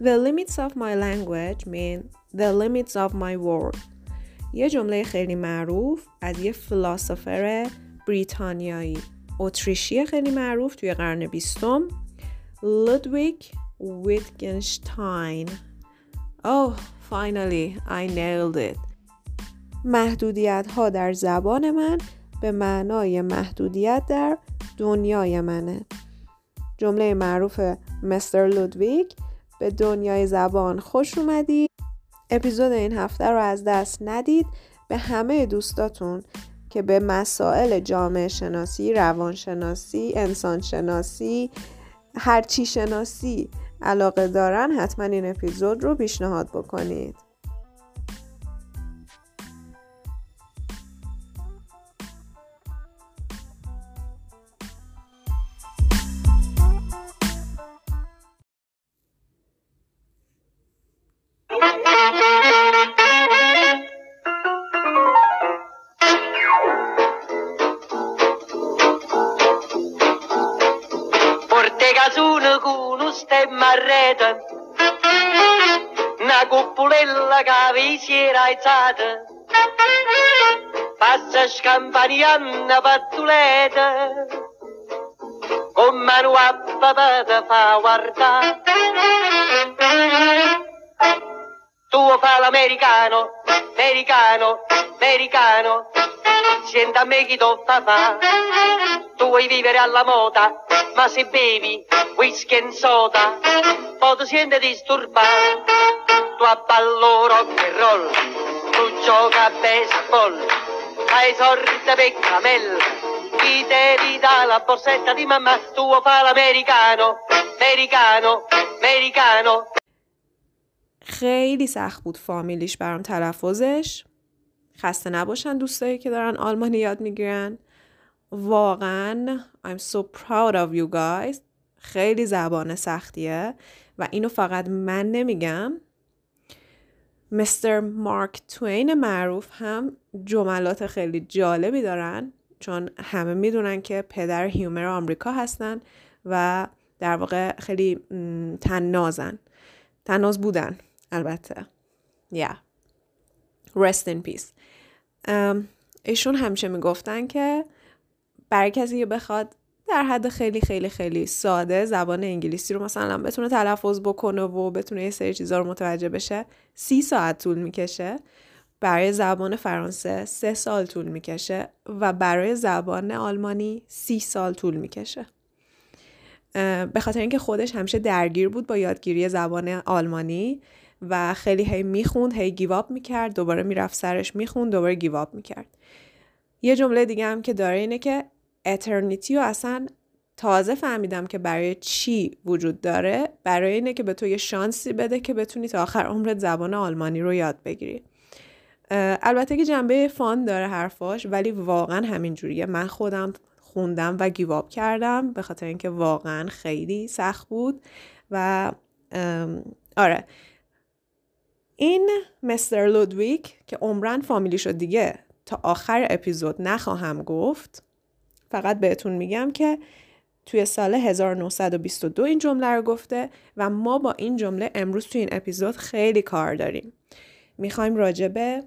The limits of my language mean the limits of my world یه جمله خیلی معروف از یه فلاسفر بریتانیایی اتریشی خیلی معروف توی قرن بیستم لودویگ ویتگنشتاین Oh, finally, I nailed it. محدودیت ها در زبان من به معنای محدودیت در دنیای منه. جمله معروف مستر لودویگ به دنیای زبان خوش اومدی. اپیزود این هفته رو از دست ندید. به همه دوستاتون که به مسائل جامعه شناسی، روانشناسی، انسان شناسی، هرچی شناسی علاقه دارن حتما این اپیزود رو پیشنهاد بکنید paisada passa amb una batuleta, com manuapa de fa guardar. Tu fa l'americano, americano, americano, senti a me chi tu fa. Tu vuoi vivere alla moda, ma se bevi whisky e soda, poi ti senti disturbato. Tu abballo rock and roll, tu gioca a baseball, hai sorte per camella, chi devi dare la borsetta di mamma, tu fa l'americano, americano, americano. خیلی سخت بود فامیلیش برام تلفظش. خسته نباشن دوستایی که دارن آلمانی یاد می‌گیرن. واقعا I'm so proud of you guys. خیلی زبان سختیه و اینو فقط من نمیگم. مستر مارک توین معروف هم جملات خیلی جالبی دارن چون همه می‌دونن که پدر هیومر آمریکا هستن و در واقع خیلی تنازن. تناز بودن. البته. یا yeah. rest in peace. ایشون همیشه می‌گفتن که برای کسی که بخواد در حد خیلی خیلی خیلی ساده زبان انگلیسی رو مثلا بتونه تلفظ بکنه و بتونه یه سری چیزا رو متوجه بشه سی ساعت طول می‌کشه. برای زبان فرانسه سه سال طول می‌کشه و برای زبان آلمانی سی سال طول می‌کشه. به خاطر اینکه خودش همیشه درگیر بود با یادگیری زبان آلمانی و خیلی هی می‌خوند هی گیواب می‌کرد دوباره می‌رفت سرش می‌خوند دوباره گیواب می‌کرد. یه جمله دیگه هم که داره اینه که اترنیتی رو اصلا تازه فهمیدم که برای چی وجود داره. برای اینه که به تو یه شانسی بده که بتونی تا آخر عمرت زبان آلمانی رو یاد بگیری. البته که جنبه فان داره حرفاش ولی واقعا همین جوریه من خودم خوندم و گیواب کردم به خاطر اینکه واقعا خیلی سخت بود و آره. این مستر لودویک که عمرن فامیلی شد دیگه تا آخر اپیزود نخواهم گفت فقط بهتون میگم که توی سال 1922 این جمله رو گفته و ما با این جمله امروز توی این اپیزود خیلی کار داریم. می‌خوایم راجع به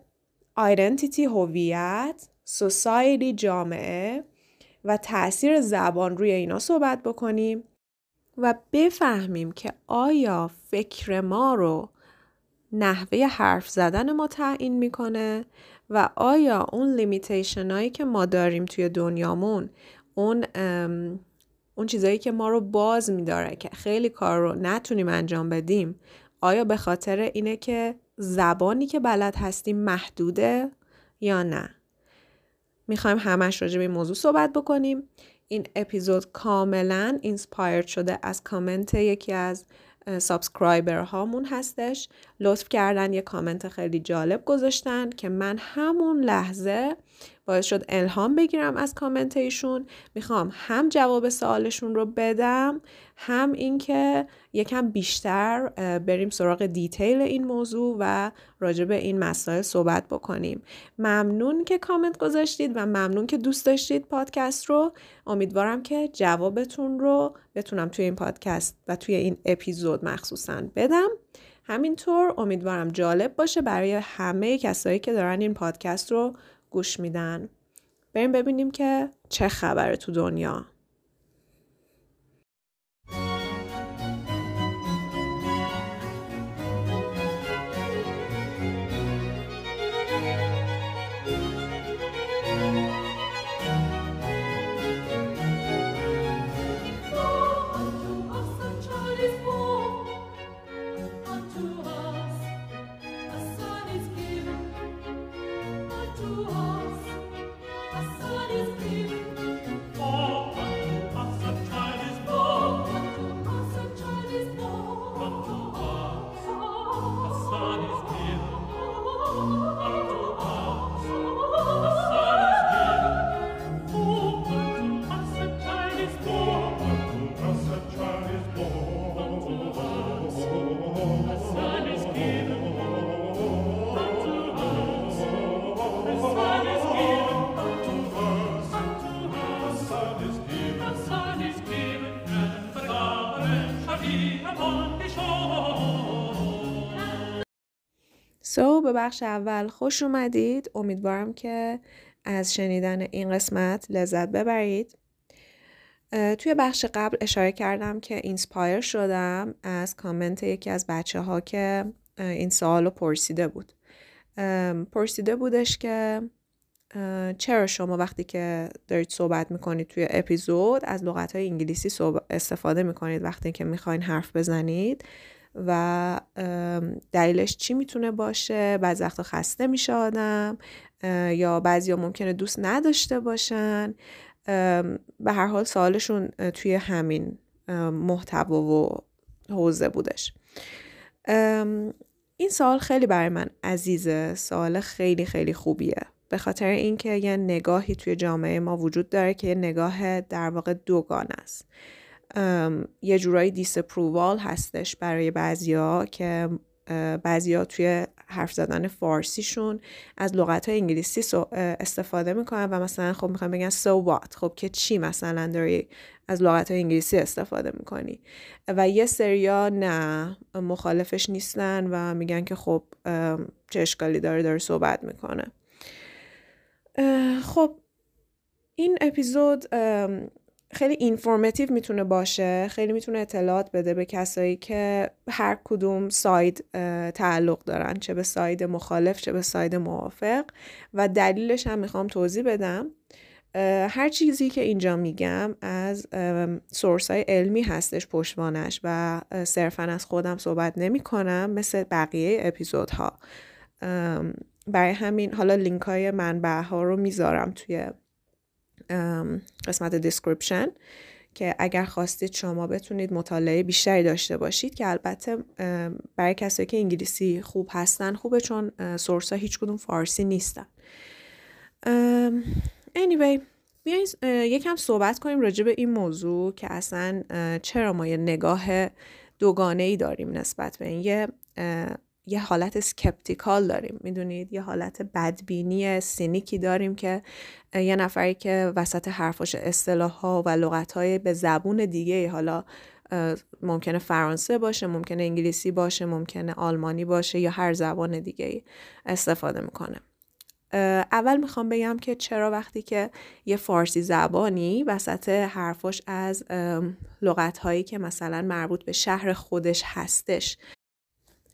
آیدنتیتی هویت، سوسایتی جامعه و تاثیر زبان روی اینا صحبت بکنیم و بفهمیم که آیا فکر ما رو نحوه حرف زدن ما تعیین می‌کنه و آیا اون لیمیتیشن هایی که ما داریم توی دنیامون اون اون چیزایی که ما رو باز میداره که خیلی کار رو نتونیم انجام بدیم آیا به خاطر اینه که زبانی که بلد هستیم محدوده یا نه؟ می‌خوایم همش راجع به این موضوع صحبت بکنیم. این اپیزود کاملا inspire شده از کامنت یکی از subscriber هامون هستش. لطف کردن یه کامنت خیلی جالب گذاشتن که من همون لحظه باعث شد الهام بگیرم از کامنت ایشون. می‌خوام هم جواب سوالشون رو بدم هم اینکه یکم بیشتر بریم سراغ detail این موضوع و راجع به این مسائل صحبت بکنیم. ممنون که کامنت گذاشتید و ممنون که دوست داشتید پادکست رو. امیدوارم که جوابتون رو بتونم توی این پادکست و توی این اپیزود مخصوصا بدم. همینطور امیدوارم جالب باشه برای همه کسایی که دارن این پادکست رو گوش میدن. بریم ببینیم که چه خبره تو دنیا. بخش اول خوش اومدید. امیدوارم که از شنیدن این قسمت لذت ببرید. توی بخش قبل اشاره کردم که inspire شدم از کامنت یکی از بچه ها که این سوال رو پرسیده بود. پرسیده بودش که چرا شما وقتی که دارید صحبت می‌کنید توی اپیزود از لغت های انگلیسی استفاده می‌کنید وقتی که می‌خواین حرف بزنید؟ و دلیلش چی می‌تونه باشه؟ بعضی وقتا خسته میشه آدم یا بعضی ممکنه دوست نداشته باشن. به هر حال سوالشون توی همین محتوا و حوزه بودش. این سوال خیلی برای من عزیزه. سوال خیلی خیلی خوبیه. به خاطر اینکه یه نگاهی توی جامعه ما وجود داره که یه نگاه در واقع دوگان است. یه جورایی دیسپرووال هستش برای بعضیا که بعضیا توی حرف زدن فارسیشون از لغت های انگلیسی استفاده می‌کنن و مثلا خب می‌خوان بگن so what خب که چی مثلا داری از لغت های انگلیسی استفاده می‌کنی؟ و یه سریا نه مخالفش نیستن و میگن که خب چه اشکالی داره داره صحبت می‌کنه. خب این اپیزود خیلی informative می‌تونه باشه خیلی می‌تونه اطلاعات بده به کسایی که هر کدوم side تعلق دارن چه به side مخالف چه به side موافق. و دلیلش هم می‌خوام توضیح بدم. هر چیزی که اینجا میگم از source های علمی هستش پشتوانش و صرفا از خودم صحبت نمی کنم مثل بقیه اپیزودها. برای همین حالا لینک های منبع ها رو می‌ذارم توی قسمت description که اگر خواستید شما بتونید مطالعه بیشتری داشته باشید که البته برای کسایی که انگلیسی خوب هستن خوبه چون source ها هیچ کدوم فارسی نیستن. anyway بیاین یکم صحبت کنیم راجع به این موضوع که اصلا چرا ما یه نگاه دوگانه ای داریم نسبت به این. یه یه حالت سکپتیکال داریم می‌دونید یه حالت بدبینی سینیکی داریم که یه نفری که وسط حرفاش اصطلاح ها و لغت های به زبون دیگه حالا ممکنه فرانسه باشه ممکنه انگلیسی باشه ممکنه آلمانی باشه یا هر زبان دیگه استفاده می‌کنه. اول می‌خوام بگم که چرا وقتی که یه فارسی زبانی وسط حرفاش از لغت هایی که مثلا مربوط به شهر خودش هستش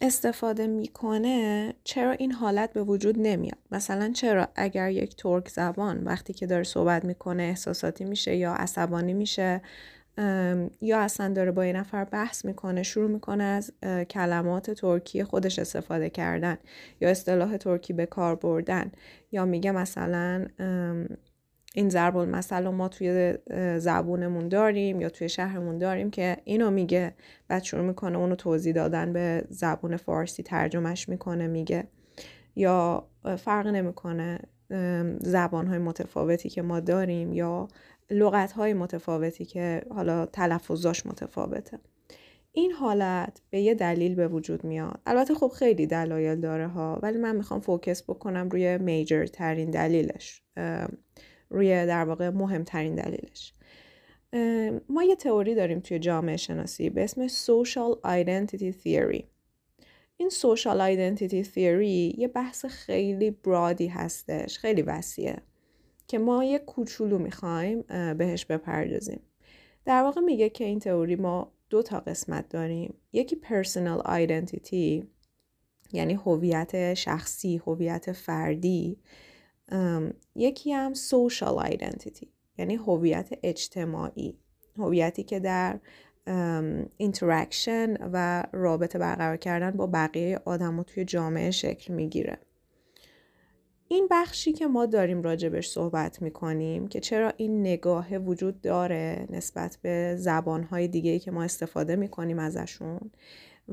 استفاده می‌کنه چرا این حالت به وجود نمیاد؟ مثلا چرا اگر یک ترک زبان وقتی که داره صحبت می‌کنه احساساتی میشه یا عصبانی میشه یا اصلا داره با یه نفر بحث می‌کنه شروع می‌کنه از کلمات ترکی خودش استفاده کردن یا اصطلاح ترکی به کار بردن یا میگه مثلا این ضرب المثل ما توی زبونمون داریم یا توی شهرمون داریم که اینو میگه. بعد شروع می‌کنه اونو توضیح دادن به زبون فارسی ترجمهش می‌کنه میگه. یا فرق نمی‌کنه زبان های متفاوتی که ما داریم یا لغت های متفاوتی که حالا تلفظاش متفاوته. این حالت به یه دلیل به وجود میاد. البته خب خیلی دلایل داره ها ولی من می‌خوام فوکس بکنم روی میجر ترین دلیلش. روی در واقع مهمترین دلیلش. ما یه تئوری داریم توی جامعه شناسی به اسم Social Identity Theory. این Social Identity Theory یه بحث خیلی برادی هستش خیلی وسیعه که ما یه کوچولو می‌خوایم بهش بپردازیم. در واقع میگه که این تئوری ما دو تا قسمت داریم. یکی Personal Identity یعنی هویت شخصی هویت فردی. یکی هم Social Identity یعنی هویت اجتماعی. هویتی که در interaction و رابطه برقرار کردن با بقیه آدم توی جامعه شکل می‌گیره. این بخشی که ما داریم راجبش صحبت می‌کنیم که چرا این نگاه وجود داره نسبت به زبانهای دیگه که ما استفاده می‌کنیم ازشون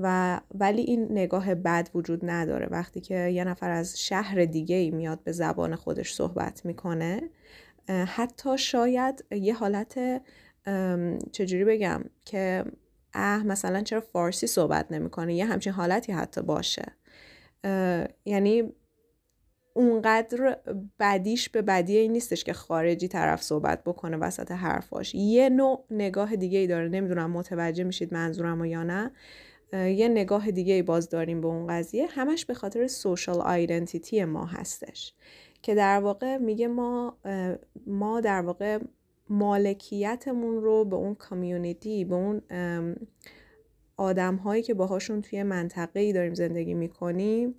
و ولی این نگاه بد وجود نداره. وقتی که یه نفر از شهر دیگه میاد به زبان خودش صحبت می‌کنه حتی شاید یه حالت چجوری بگم که اه مثلا چرا فارسی صحبت نمی‌کنه یه همچین حالتی حتی باشه. یعنی اونقدر بدیش به بدی این نیستش که خارجی طرف صحبت بکنه وسط حرفاش. یه نوع نگاه دیگه ای داره. نمی‌دونم متوجه میشید منظورم یا نه. یه نگاه دیگه ای باز داریم به اون قضیه. همش به خاطر سوشال آیدنتیتی ما هستش. که در واقع میگه ما ما در واقع مالکیتمون رو به اون کامیونیتی به اون آدم هایی که باهاشون توی منطقه ای داریم زندگی می‌کنیم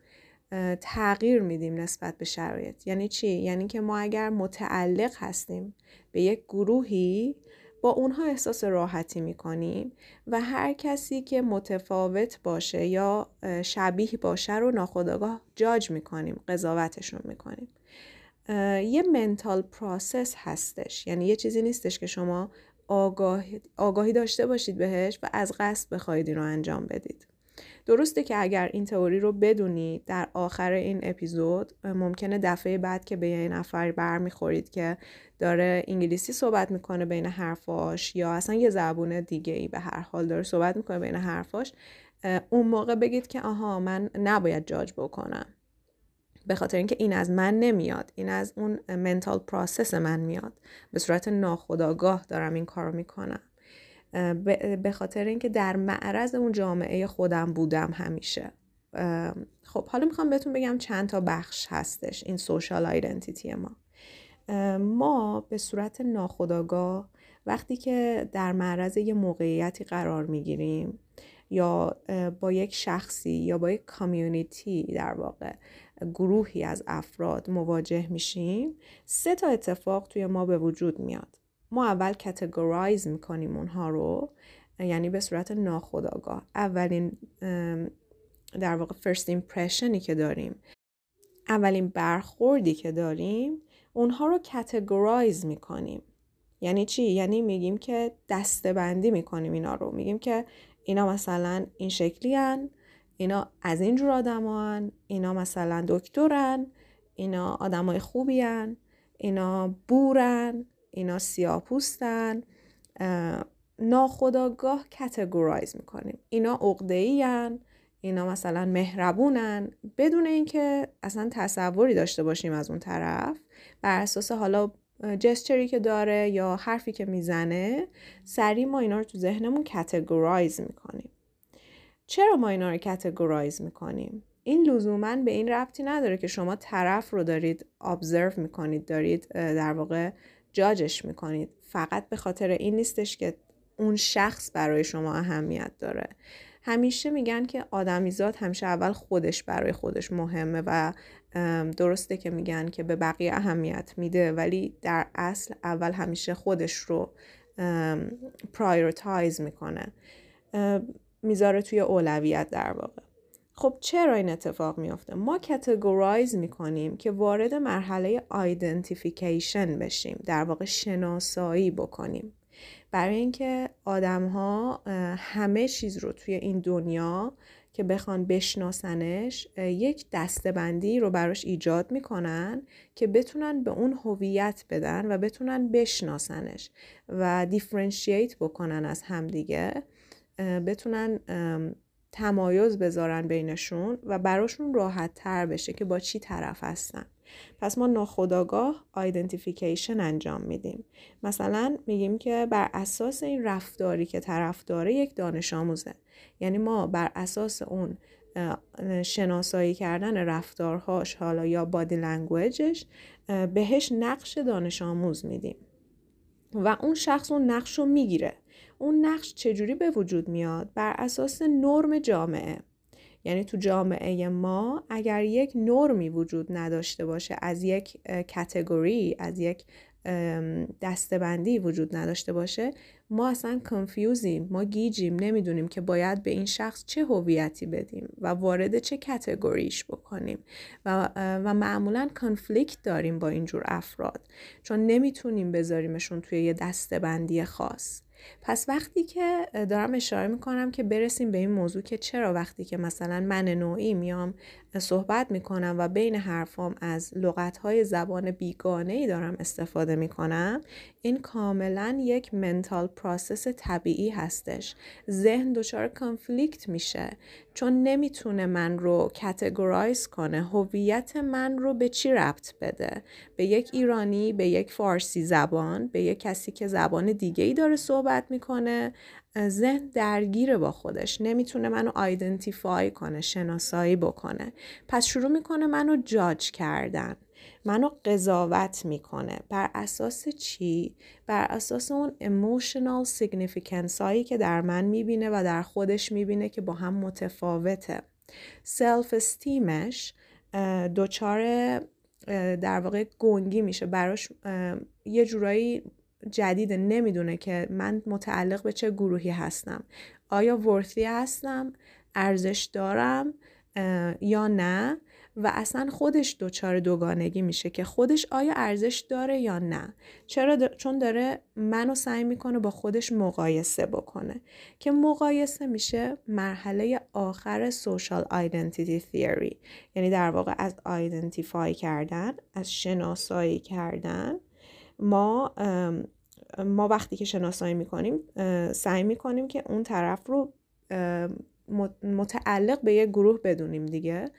تغییر میدیم نسبت به شرایط. یعنی چی؟ یعنی که ما اگر متعلق هستیم به یک گروهی با اونها احساس راحتی می‌کنیم و هر کسی که متفاوت باشه یا شبیه باشه رو ناخداگاه جاج می‌کنیم قضاوتشون می‌کنیم. یه mental process هستش. یعنی یه چیزی نیستش که شما آگاهی, آگاهی داشته باشید بهش و از قصد بخواهید این رو انجام بدید. درسته که اگر این تئوری رو بدونید در آخر این اپیزود ممکنه دفعه بعد که به یه نفر برمیخورید که داره انگلیسی صحبت می‌کنه بین حرفاش یا اصلا یه زبون دیگه ای به هر حال داره صحبت می‌کنه بین حرفاش اون موقع بگید که آها من نباید جاج بکنم. به خاطر اینکه این از من نمیاد این از اون mental process من میاد. به صورت ناخودآگاه دارم این کارو می‌کنم. به خاطر اینکه در معرض اون جامعه خودم بودم همیشه. خب حالا می‌خوام بهتون بگم چند تا بخش هستش این social identity ما. ما به صورت ناخودآگاه وقتی که در معرض یه موقعیتی قرار می‌گیریم یا با یک شخصی یا با یک community در واقع گروهی از افراد مواجه میشیم سه تا اتفاق توی ما به وجود میاد. ما اول categorize می‌کنیم اونها رو یعنی به صورت ناخودآگاه اولین در واقع first impression ی که داریم اولین برخوردی که داریم اونها رو categorize می‌کنیم یعنی چی؟ یعنی میگیم که دستبندی می‌کنیم اینا رو میگیم که اینا مثلا این شکلی هن. اینا از این جور آدم اینا مثلا دکترن اینا آدمای خوبی هن. اینا بورن اینا سیاپوستن ناخداگاه کتگورایز می‌کنیم. اینا عقده اینا مثلا مهربونن. بدون اینکه اصلا تصوری داشته باشیم از اون طرف بر اساس حالا جستری که داره یا حرفی که می‌زنه سریع ما اینا رو تو ذهنمون کتگورایز می‌کنیم. چرا ما اینا رو کتگورایز می‌کنیم؟ این لزوما به این ربطی نداره که شما طرف رو دارید ابزرو می‌کنید دارید در واقع جاجش می‌کنید. فقط به خاطر این نیستش که اون شخص برای شما اهمیت داره. همیشه میگن که آدمیزاد همیشه اول خودش برای خودش مهمه و درسته که میگن که به بقیه اهمیت میده ولی در اصل اول همیشه خودش رو prioritize می‌کنه. می‌ذاره توی اولویت در واقع. خب چرا این اتفاق میافته؟ ما categorize می‌کنیم که وارد مرحله identification بشیم در واقع شناسایی بکنیم. برای اینکه آدم ها همه چیز رو توی این دنیا که بخوان بشناسنش یک دستبندی رو براش ایجاد می‌کنن که بتونن به اون هویت بدن و بتونن بشناسنش و دیفرنشیت بکنن از همدیگه. بتونن تمایز بذارن بینشون و براشون راحت تر بشه که با چی طرف هستن. پس ما ناخداگاه آیدنتیفیکیشن انجام میدیم. مثلا میگیم که بر اساس این رفتاری که طرف داره یک دانش آموزه. یعنی ما بر اساس اون شناسایی کردن رفتارهاش حالا یا بادی لنگویجش بهش نقش دانش آموز میدیم. و اون شخص اون نقش رو می‌گیره. اون نقش چجوری به وجود میاد؟ بر اساس نرم جامعه. یعنی تو جامعه ما اگر یک نرمی وجود نداشته باشه از یک کتگوری از یک دستبندی وجود نداشته باشه ما اصلا کنفیوزیم ما گیجیم نمی‌دونیم که باید به این شخص چه هویتی بدیم و وارد چه کتگوریش بکنیم. و, و معمولا کنفلیکت داریم با اینجور افراد. چون نمی‌تونیم بذاریمشون توی یه دستبندی خاص. پس وقتی که دارم اشاره می‌کنم که برسیم به این موضوع که چرا وقتی که مثلا من نوعی میام صحبت می‌کنم و بین حرفام از لغتهای زبان بیگانه ای دارم استفاده می‌کنم. این کاملا یک mental process طبیعی هستش. ذهن دچار conflict میشه. چون نمی‌تونه من رو categorize کنه. هویت من رو به چی ربط بده؟ به یک ایرانی به یک فارسی زبان به یک کسی که زبان دیگه ای داره صحبت می‌کنه؟ ذهن درگیره با خودش. نمی‌تونه منو identify کنه شناسایی بکنه. پس شروع می‌کنه منو جاج کردن. منو قضاوت می‌کنه. بر اساس چی؟ بر اساس اون emotional significance هایی که در من می‌بینه و در خودش می‌بینه که با هم متفاوته. self-esteem ش دوچار در واقع گنگی میشه. براش یه جورایی جدیده نمی‌دونه که من متعلق به چه گروهی هستم. آیا worthy هستم؟ ارزش دارم؟ یا نه؟ و اصلا خودش دچار دوگانگی میشه که خودش آیا ارزش داره یا نه؟ چرا چون داره منو سعی می‌کنه با خودش مقایسه بکنه. که مقایسه میشه مرحله آخر سوشال آیدنتیتی تیوری یعنی در واقع از آیدنتیفای کردن از شناسایی کردن ما ما وقتی که شناسایی می‌کنیم سعی می‌کنیم که اون طرف رو متعلق به یک گروه بدونیم دیگه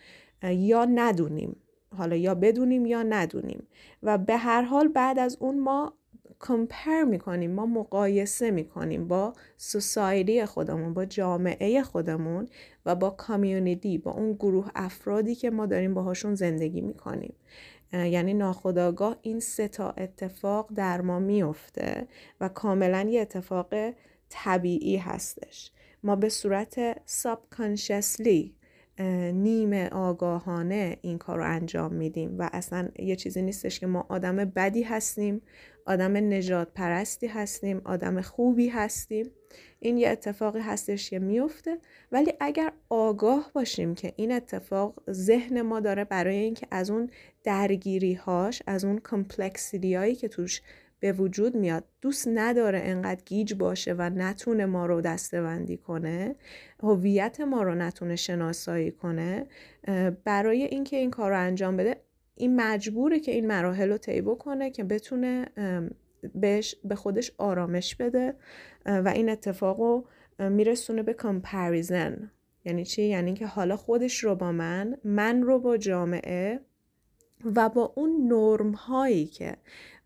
یا ندونیم. حالا یا بدونیم یا ندونیم. و به هر حال بعد از اون ما کمپر می‌کنیم ما مقایسه می‌کنیم با سوسایدی خودمون با جامعه خودمون و با کامیونیتی با اون گروه افرادی که ما داریم باهاشون زندگی می‌کنیم. یعنی ناخداگاه این سه تا اتفاق در ما میفته و کاملا یه اتفاق طبیعی هستش. ما به صورت subconsciously نیمه آگاهانه این کار رو انجام میدیم و اصلا یه چیزی نیستش که ما آدم بدی هستیم آدم نجات پرستی هستیم آدم خوبی هستیم. این یه اتفاقی هستش که میفته. ولی اگر آگاه باشیم که این اتفاق ذهن ما داره برای اینکه از اون درگیری هاش از اون کمپلکسیتی هایی که توش به وجود میاد دوست نداره انقدر گیج باشه و نتونه ما رو دستبندی کنه هویت ما رو نتونه شناسایی کنه برای اینکه این کار رو انجام بده این مجبوره که این مراحل رو طی بکنه که بتونه بهش به خودش آرامش بده و این اتفاق رو میرسونه به کمپریزن یعنی چی؟ یعنی که حالا خودش رو با من من رو با جامعه و با اون نرم هایی که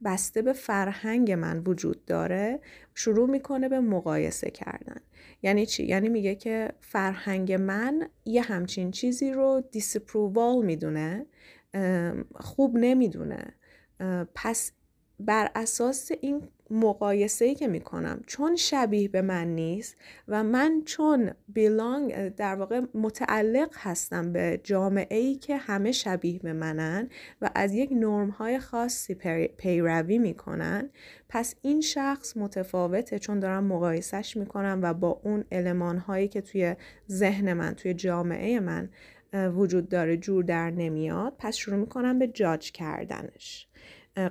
بسته به فرهنگ من وجود داره شروع می‌کنه به مقایسه کردن یعنی چی؟ یعنی میگه که فرهنگ من یه همچین چیزی رو دیسپرووال می‌دونه خوب نمی‌دونه. پس بر اساس این مقایسه ای که می‌کنم چون شبیه به من نیست و من چون بیلانگ در واقع متعلق هستم به جامعه ای که همه شبیه به منن و از یک نرم های خاصی پیروی می‌کنن پس این شخص متفاوته چون دارم مقایسهش می‌کنم و با اون علمان هایی که توی ذهن من توی جامعه من وجود داره جور در نمیاد پس شروع می‌کنم به جاج کردنش.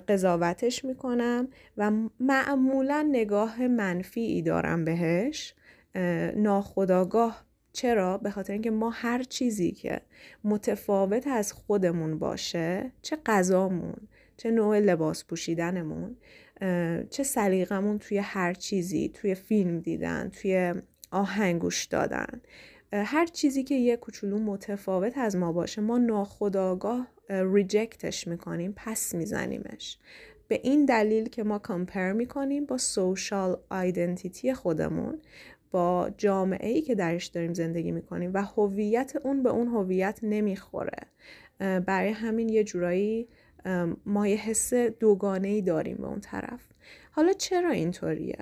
قضاوتش می‌کنم و معمولا نگاه منفی دارم بهش. ناخداگاه چرا؟ به خاطر اینکه ما هر چیزی که متفاوت از خودمون باشه چه غذامون چه نوع لباس پوشیدنمون چه سلیقمون توی هر چیزی توی فیلم دیدن توی آهنگوش دادن هر چیزی که یه کوچولو متفاوت از ما باشه ما ناخداگاه ریجکتش می‌کنیم پس میزنیمش. به این دلیل که ما کمپر می‌کنیم با سوشال آیدنتیتی خودمون با جامعه ای که درش داریم زندگی می‌کنیم و هویت اون به اون هویت نمی‌خوره. برای همین یه جورایی ما یه حس دوگانه ای داریم به اون طرف. حالا چرا اینطوریه؟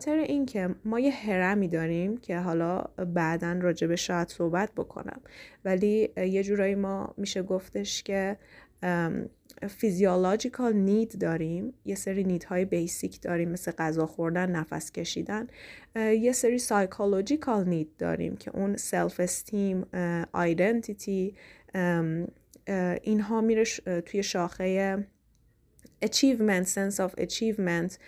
خاطر اینکه ما یه هرمی داریم که حالا بعدا راجبه شاید صحبت بکنم. ولی یه جورایی ما میشه گفتش که physiological need داریم. یه سری need های basic داریم مثل غذا خوردن نفس کشیدن. یه سری psychological need داریم که اون self-esteem identity اینها میره توی شاخه achievement sense of achievement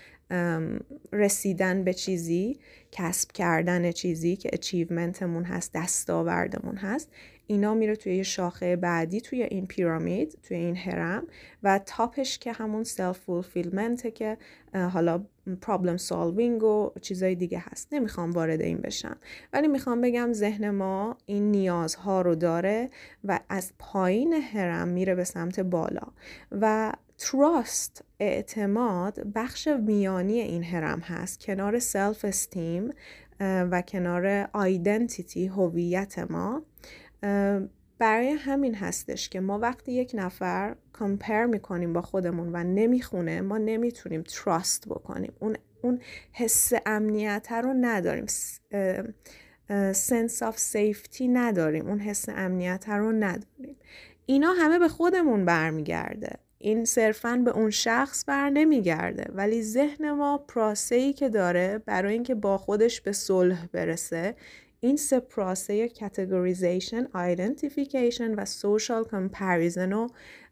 رسیدن به چیزی کسب کردن چیزی که achievement مون هست دستاوردمون هست اینا میره توی یه شاخه بعدی توی این pyramid توی این هرم و top ش که همون self-fulfillment ه که حالا problem solving و چیزای دیگه هست. نمی‌خوام وارد این بشم. ولی می‌خوام بگم ذهن ما این نیازها رو داره و از پایین هرم میره به سمت بالا. و trust اعتماد بخش میانی این هرم هست. کنار self-esteem و کنار identity هویت ما. برای همین هستش که ما وقتی یک نفر compare می‌کنیم با خودمون و نمی‌خونه ما نمی‌تونیم trust بکنیم. اون اون حس امنیت رو نداریم. sense of safety نداریم. اون حس امنیت رو نداریم. اینا همه به خودمون برمیگرده. این صرفا به اون شخص بر نمیگرده ولی ذهن ما process ی که داره برای اینکه با خودش به صلح برسه این سه process categorization، identification و social comparison رو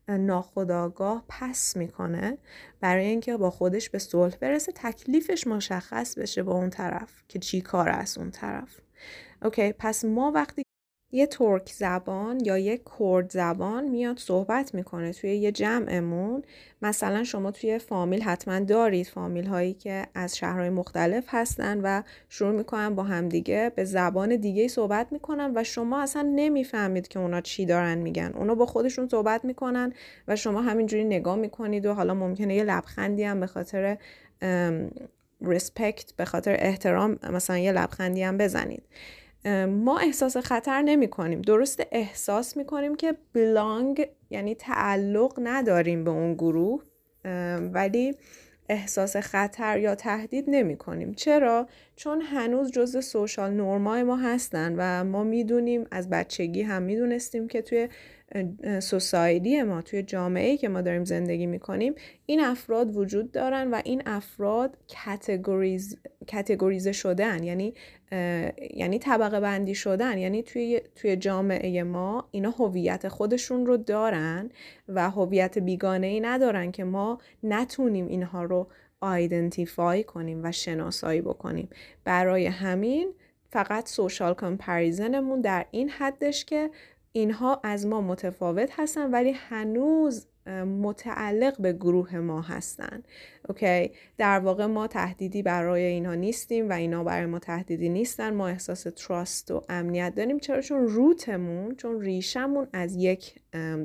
ناخداگاه pass می‌کنه. برای اینکه با خودش به صلح برسه تکلیفش مشخص بشه با اون طرف که چی کار از اون طرف. اوکی پس ما وقتی یه ترک زبان یا یه کرد زبان میاد صحبت می‌کنه توی یه جمعمون. مثلا شما توی فامیل حتما دارید فامیل هایی که از شهرهای مختلف هستن و شروع می‌کنن با همدیگه به زبان دیگه صحبت می‌کنن و شما اصلا نمی‌فهمید که اونا چی دارن میگن. اونا با خودشون صحبت می‌کنن و شما همینجوری نگاه می‌کنید و حالا ممکنه یه لبخندی هم به خاطر ریسپکت به خاطر احترام مثلا یه لبخندی هم بزنید. ما احساس خطر نمی کنیم درست احساس می کنیم که بلانگ یعنی تعلق نداریم به اون گروه ولی احساس خطر یا تهدید نمی کنیم چرا؟ چون هنوز جز سوشال نورمای ما هستن و ما می‌دونیم از بچگی هم می‌دونستیم که توی سوسایدی ما توی جامعه که ما داریم زندگی می‌کنیم این افراد وجود دارن و این افراد کتگوریز شدن یعنی یعنی طبقه بندی شدن یعنی توی توی جامعه ما اینا هویت خودشون رو دارن و هویت بیگانه ای ندارن که ما نتونیم اینها رو آیدنتیفای کنیم و شناسایی بکنیم. برای همین فقط سوشال کمپریزنمون در این حدش که اینها از ما متفاوت هستن ولی هنوز متعلق به گروه ما هستن. اوکی؟ در واقع ما تهدیدی برای اینها نیستیم و اینا برای ما تهدیدی نیستن. ما احساس تراست و امنیت داریم چرا؟ چون روتمون چون ریشمون از یک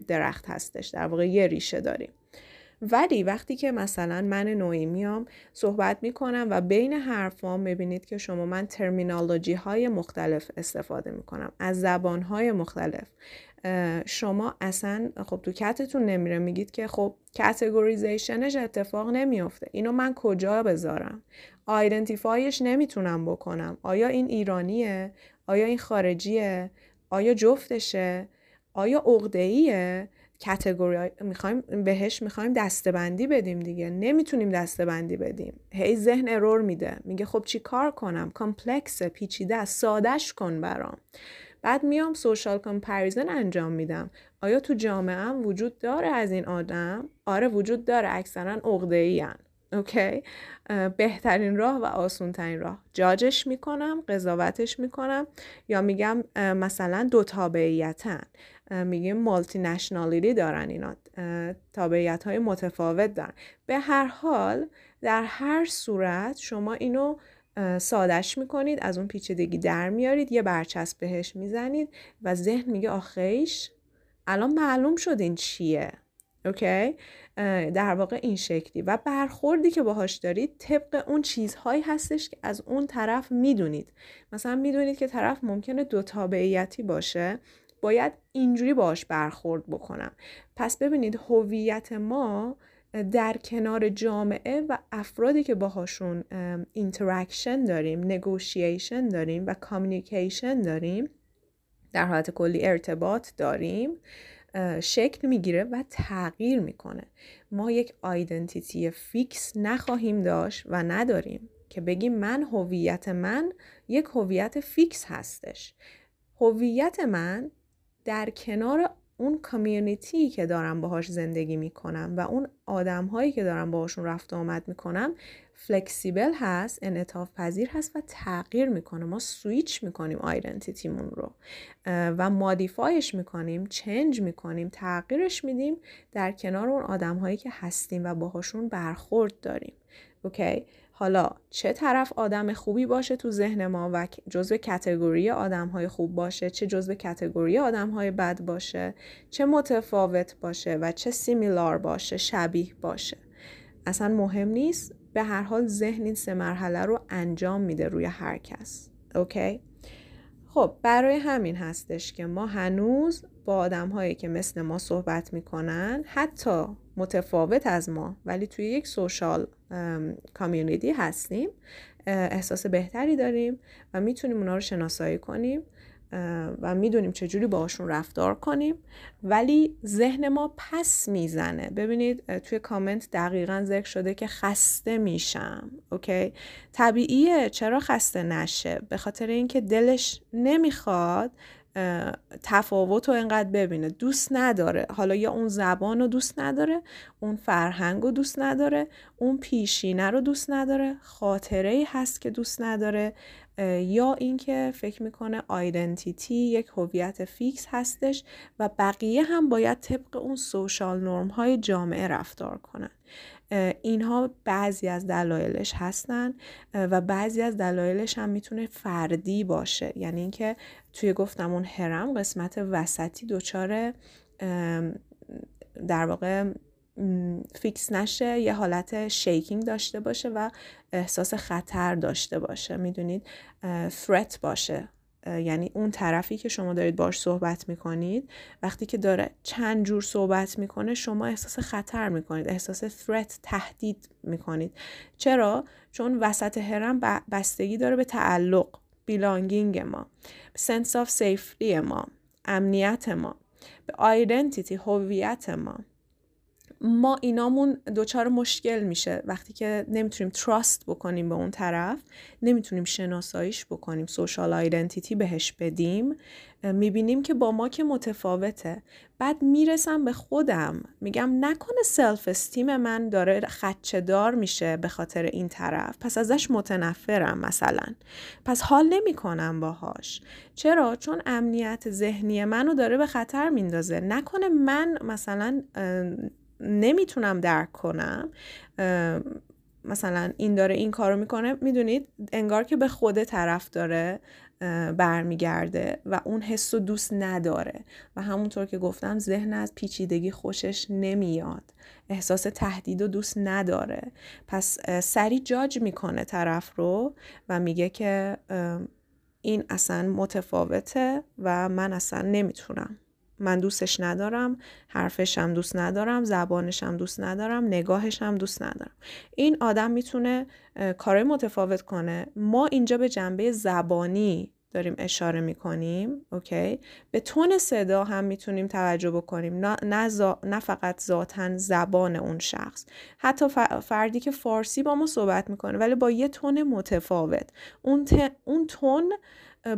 درخت هستش. در واقع یه ریشه داریم. ولی وقتی که مثلا من نوعی میام صحبت می‌کنم و بین حرفام می‌بینید که شما من ترمینالوجی های مختلف استفاده می‌کنم از زبان های مختلف شما اصلا خب تو کتتون نمیره میگید که خب categorization ش اتفاق نمیافته. اینو من کجا بذارم؟ identify ش نمی‌تونم بکنم. آیا این ایرانیه؟ آیا این خارجیه؟ آیا جفتشه؟ آیا عقده‌ایه؟ category می‌خوایم بهش می‌خوایم دستبندی بدیم دیگه. نمی‌تونیم دستبندی بدیم. هی ذهن error میده. میگه خب چی کار کنم؟ complex پیچیده سادش کن برام. بعد میام سوشال کمپریزن انجام میدم. آیا تو جامعه هم وجود داره از این آدم؟ آره وجود داره. اکثرا عقده ای اوکی. بهترین راه و آسون ترین راه. جاجش می‌کنم قضاوتش می‌کنم یا میگم مثلا دو تابعیتن. میگیم مالتی نشنالیتی دارن اینا. تابعیت های متفاوت دارن. به هر حال در هر صورت شما اینو سادش می‌کنید از اون پیچیدگی در میارید یه برچسب بهش می‌زنید و ذهن میگه آخیش الان معلوم شد این چیه. اوکی؟ در واقع این شکلی. و برخوردی که باهاش دارید طبق اون چیزهایی هستش که از اون طرف می‌دونید. مثلا می‌دونید که طرف ممکنه دو تابعیتی باشه. باید اینجوری باش برخورد بکنم. پس ببینید هویت ما در کنار جامعه و افرادی که باهاشون interaction داریم negotiation داریم و communication داریم در حالت کلی ارتباط داریم. شکل می‌گیره و تغییر می‌کنه. ما یک identity fix نخواهیم داشت و نداریم که بگیم من هویت من یک هویت fix هستش. هویت من در کنار اون community که دارم باهاش زندگی می‌کنم و اون آدم هایی که دارم باهاشون رفت آمد می‌کنم flexible هست انعطاف پذیر هست و تغییر می‌کنه. ما سویچ می‌کنیم identity مون رو و modify ش می‌کنیم change می‌کنیم تغییرش میدیم در کنار اون آدم هایی که هستیم و باهاشون برخورد داریم. okay؟ حالا چه طرف آدم خوبی باشه تو ذهن ما و جزو category آدم های خوب باشه چه جزو category آدم های بد باشه چه متفاوت باشه و چه سیمیلار باشه شبیه باشه. اصلا مهم نیست به هر حال ذهن این سه مرحله رو انجام میده روی هر کس اوکی؟ خب برای همین هستش که ما هنوز با آدم هایی که مثل ما صحبت می‌کنن حتی متفاوت از ما ولی توی یک سوشال کامیونیتی هستیم احساس بهتری داریم و می‌تونیم اونا رو شناسایی کنیم. و می‌دونیم چجوری باشون رفتار کنیم. ولی ذهن ما پس می‌زنه. ببینید توی کامنت دقیقا ذکر شده که خسته میشم. اوکی؟ طبیعیه. چرا خسته نشه؟ به خاطر اینکه دلش نمی‌خواد تفاوت رو انقدر ببینه. دوست نداره. حالا یا اون زبان رو دوست نداره اون فرهنگ رو دوست نداره اون پیشینه رو دوست نداره خاطره ای هست که دوست نداره. یا اینکه فکر می‌کنه identity یک هویت fix هستش و بقیه هم باید طبق اون social norm های جامعه رفتار کنن. اینها بعضی از دلایلش هستن و بعضی از دلایلش هم می‌تونه فردی باشه. یعنی اینکه توی گفتم اون هرم قسمت وسطی دچار در واقع fix نشه یه حالت shaking داشته باشه و احساس خطر داشته باشه. می‌دونید؟ threat باشه. یعنی اون طرفی که شما دارید باش صحبت می‌کنید وقتی که داره چند جور صحبت می‌کنه شما احساس خطر می‌کنید احساس threat تهدید می‌کنید. چرا؟ چون وسط هرم بستگی داره به تعلق belonging ما sense of safety ما امنیت ما به identity هویت ما. ما اینامون دچار مشکل میشه. وقتی که نمی‌تونیم trust بکنیم به اون طرف نمی‌تونیم شناساییش بکنیم social identity بهش بدیم می‌بینیم که با ما که متفاوته. بعد می‌رسم به خودم. میگم نکنه self esteem من داره خدشه دار میشه به خاطر این طرف. پس ازش متنفرم مثلا. پس حال نمی‌کنم باهاش. چرا؟ چون امنیت ذهنی منو داره به خطر میندازه. نکنه من مثلا نمی‌تونم درک کنم. مثلا این داره این کارو می‌کنه می‌دونید انگار که به خود طرف داره برمیگرده و اون حس رو دوست نداره. و همونطور که گفتم ذهن از پیچیدگی خوشش نمیاد. احساس تهدید و دوست نداره. پس سری جاج می‌کنه طرف رو و میگه که این اصلا متفاوته و من اصلا نمی‌تونم. من دوستش ندارم حرفشم دوست ندارم زبانشم دوست ندارم نگاهشم دوست ندارم. این آدم می‌تونه کار متفاوت کنه. ما اینجا به جنبه زبانی داریم اشاره می‌کنیم اوکی؟ به تون صدا هم می‌تونیم توجه بکنیم. نه, نه, فقط ذاتا زبان اون شخص. حتی فردی که فارسی با ما صحبت می‌کنه ولی با یه تون متفاوت. اون, اون tone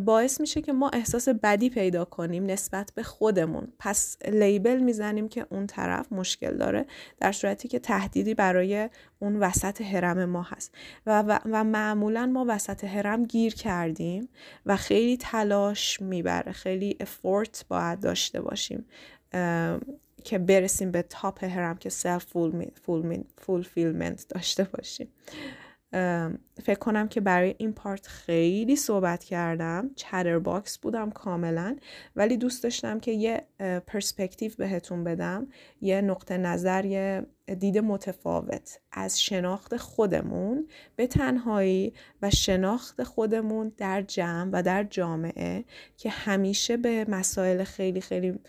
باعث میشه که ما احساس بدی پیدا کنیم نسبت به خودمون. پس label می‌زنیم که اون طرف مشکل داره در صورتی که تهدیدی برای اون وسط هرم ما هست. و, و, و معمولا ما وسط هرم گیر کردیم و خیلی تلاش می‌بره خیلی effort باید داشته باشیم که برسیم به top هرم که self fulfillment داشته باشیم. فکر کنم که برای این part خیلی صحبت کردم. chatterbox بودم کاملا. ولی دوست داشتم که یه پرسپکتیو بهتون بدم. یه نقطه نظر یه دید متفاوت از شناخت خودمون به تنهایی و شناخت خودمون در جمع و در جامعه که همیشه به مسائل خیلی خیلی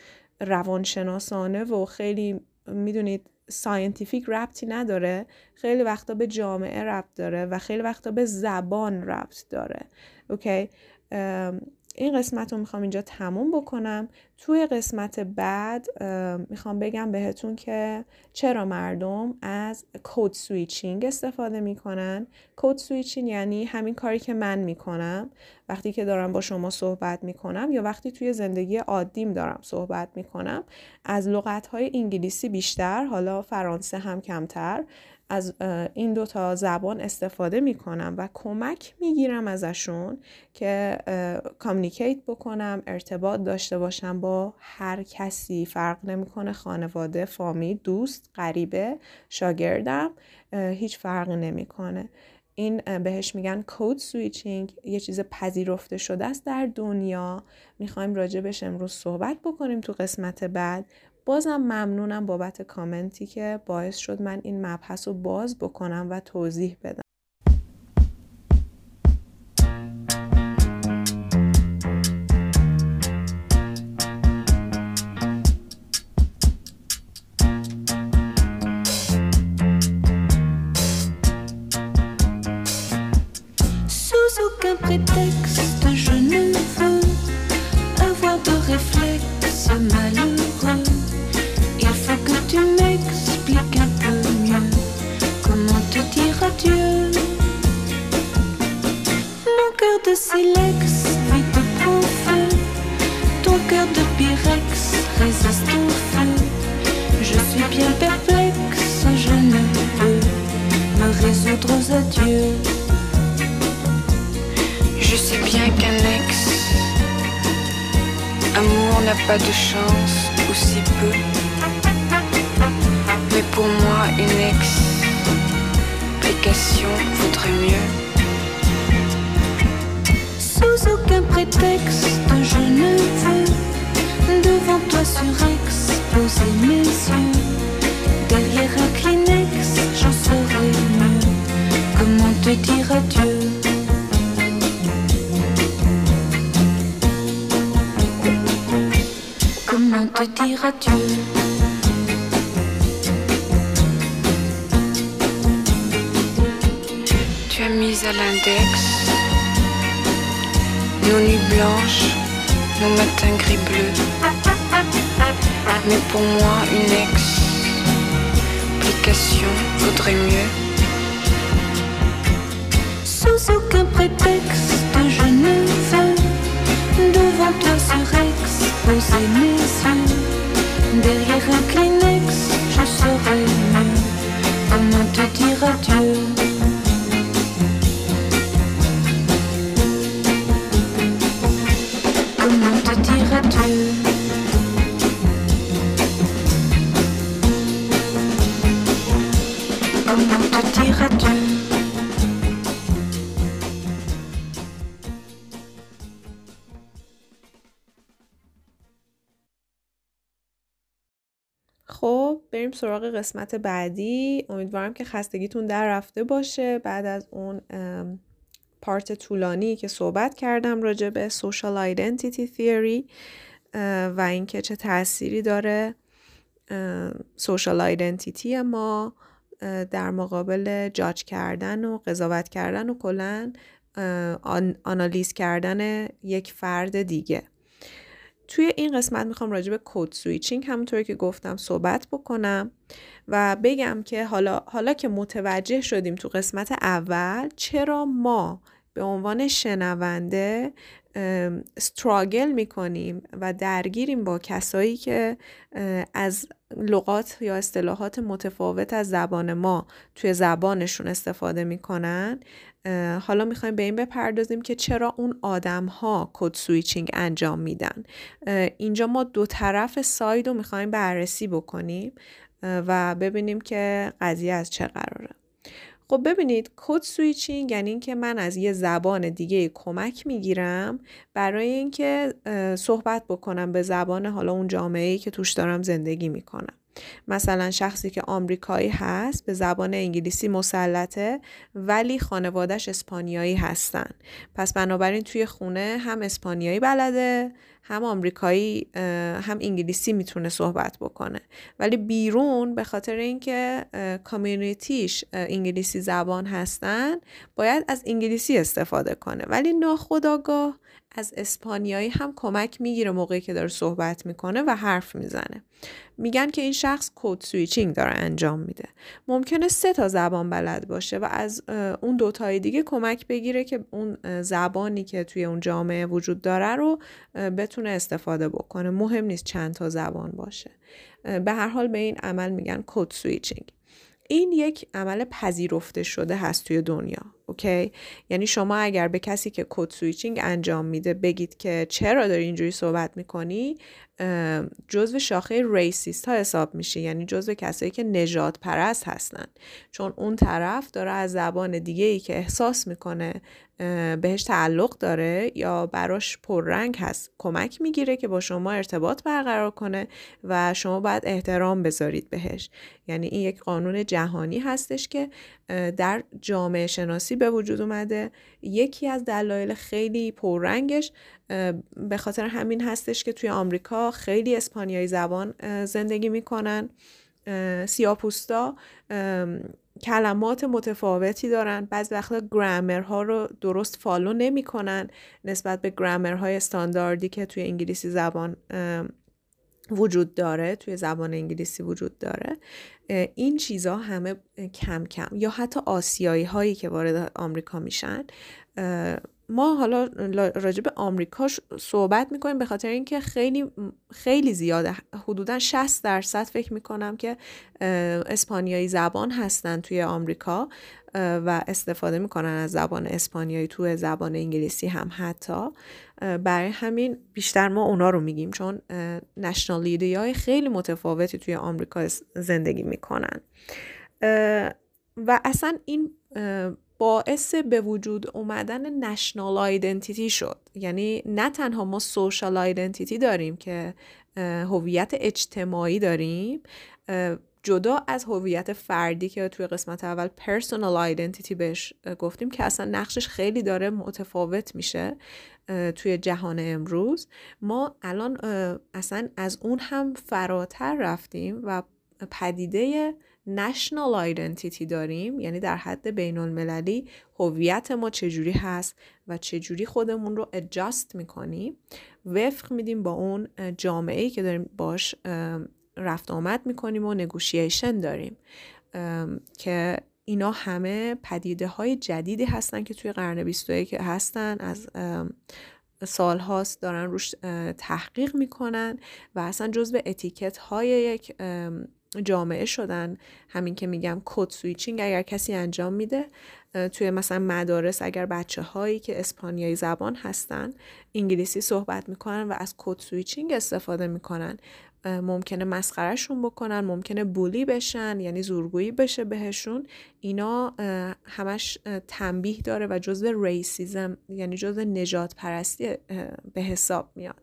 روانشناسانه و خیلی می‌دونید scientific ربطی نداره. خیلی وقتا به جامعه ربط داره و خیلی وقتا به زبان ربط داره. okay این قسمت رو می‌خوام اینجا تموم بکنم. توی قسمت بعد می‌خوام بگم بهتون که چرا مردم از code switching استفاده می‌کنن. code switching یعنی همین کاری که من می‌کنم. وقتی که دارم با شما صحبت می‌کنم یا وقتی توی زندگی عادیم دارم صحبت می‌کنم. از لغت های انگلیسی بیشتر حالا فرانسه هم کمتر. از این دو تا زبان استفاده می‌کنم و کمک می‌گیرم ازشون که communicate بکنم ارتباط داشته باشم با هر کسی. فرق نمی‌کنه خانواده فامیل دوست غریبه شاگردم هیچ فرق نمی‌کنه. این بهش میگن code switching یه چیز پذیرفته شده است در دنیا. می‌خوایم راجبش امروز صحبت بکنیم تو قسمت بعد. بازم ممنونم بابت کامنتی که باعث شد من این مبحث رو باز بکنم و توضیح بدم. Dire adieu? te dire adieu. Tu as mis à l'index nos nuits blanches, nos matins gris bleus. Mais pour moi, une explication vaudrait mieux. Prétexte, je ne veux. Devant toi sur poser mes yeux derrière un Kleenex, je saurais mieux comment te dire adieu? سراغ قسمت بعدی. امیدوارم که خستگیتون در رفته باشه. بعد از اون پارت طولانی که صحبت کردم راجع به سوشال آیدنتیتی تیوری و اینکه چه تأثیری داره سوشال آیدنتیتی ما در مقابل جاج کردن و قضاوت کردن و کلا آنالیز کردن یک فرد دیگه. توی این قسمت می‌خوام راجع به code switching همونطوری که گفتم صحبت بکنم و بگم که حالا حالا که متوجه شدیم تو قسمت اول چرا ما به عنوان شنونده struggle می‌کنیم و درگیریم با کسایی که از لغات یا اصطلاحات متفاوت از زبان ما توی زبانشون استفاده می‌کنن. حالا می‌خوایم به این بپردازیم که چرا اون آدم ها code switching انجام میدن. اینجا ما دو طرف side رو می‌خوایم بررسی بکنیم و ببینیم که قضیه از چه قراره. خب ببینید code switching یعنی اینکه من از یه زبان دیگه کمک می‌گیرم برای اینکه صحبت بکنم به زبان حالا اون جامعه ای که توش دارم زندگی می‌کنم. مثلا شخصی که آمریکایی هست به زبان انگلیسی مسلطه ولی خانوادش اسپانیایی هستن. پس بنابراین توی خونه هم اسپانیایی بلده هم آمریکایی هم انگلیسی می‌تونه صحبت بکنه. ولی بیرون به خاطر اینکه community ش انگلیسی زبان هستن باید از انگلیسی استفاده کنه. ولی ناخودآگاه از اسپانیایی هم کمک می‌گیره موقعی که داره صحبت می‌کنه و حرف می‌زنه. میگن که این شخص code switching داره انجام میده. ممکنه سه تا زبان بلد باشه و از اون دوتای دیگه کمک بگیره که اون زبانی که توی اون جامعه وجود داره رو بتونه استفاده بکنه. مهم نیست چند تا زبان باشه. به هر حال به این عمل میگن code switching. این یک عمل پذیرفته شده هست توی دنیا. okay؟ یعنی شما اگر به کسی که code switching انجام میده بگید که چرا داری اینجوری صحبت می‌کنی جزو شاخه racist ها حساب میشه. یعنی جزو کسایی که نژاد پرست هستن. چون اون طرف داره از زبان دیگه ای که احساس می‌کنه بهش تعلق داره یا براش پررنگ هست کمک می‌گیره که با شما ارتباط برقرار کنه و شما باید احترام بذارید بهش. یعنی این یک قانون جهانی هستش که در جامعه شناسی به وجود اومده. یکی از دلایل خیلی پررنگش به خاطر همین هستش که توی آمریکا خیلی اسپانیایی زبان زندگی می‌کنن. سیاپوستا کلمات متفاوتی دارن. بعضی وقتا گرامر ها رو درست فالو نمی‌کنن نسبت به گرامر های استانداردی که توی انگلیسی زبان وجود داره توی زبان انگلیسی وجود داره این چیزها همه کم کم یا حتی آسیایی هایی که وارد آمریکا میشن ما حالا راجع به آمریکا صحبت می‌کنیم به خاطر اینکه خیلی خیلی زیاده. حدودا 60 درصد فکر می‌کنم که اسپانیایی زبان هستن توی آمریکا. و استفاده می‌کنن از زبان اسپانیایی توی زبان انگلیسی هم حتی. برای همین بیشتر ما اونا رو میگیم چون نشنال های خیلی متفاوتی توی آمریکا زندگی می‌کنن. و اصلا این باعث به وجود اومدن نشنال آیدنتیتی شد. یعنی نه تنها ما سوشال آیدنتیتی داریم که هویت اجتماعی داریم جدا از هویت فردی که توی قسمت اول پرسونال آیدنتیتی بهش گفتیم که اصلا نقشش خیلی داره متفاوت میشه توی جهان امروز. ما الان اصلا از اون هم فراتر رفتیم و پدیده نشنال آیدنتیتی داریم یعنی در حد بین المللی هویت ما چجوری هست و چجوری خودمون رو اجاست می‌کنیم. وفق میدیم با اون جامعه ای که داریم باش رفت آمد می‌کنیم و نگوشیشن داریم. که اینا همه پدیده های جدیدی هستن که توی قرن 21 هستن از سال هاست دارن روش تحقیق می‌کنن و اصلا جزء اتیکت های یک جامعه شدن. همین که میگم code switching اگر کسی انجام میده توی مثلا مدارس اگر بچه هایی که اسپانیایی زبان هستن انگلیسی صحبت می‌کنن و از code switching استفاده می‌کنن. ممکنه مسخرهشون بکنن ممکنه bully بشن یعنی زورگویی بشه بهشون. اینا همش تنبیه داره و جزو racism یعنی جزو نژاد پرستی به حساب میاد.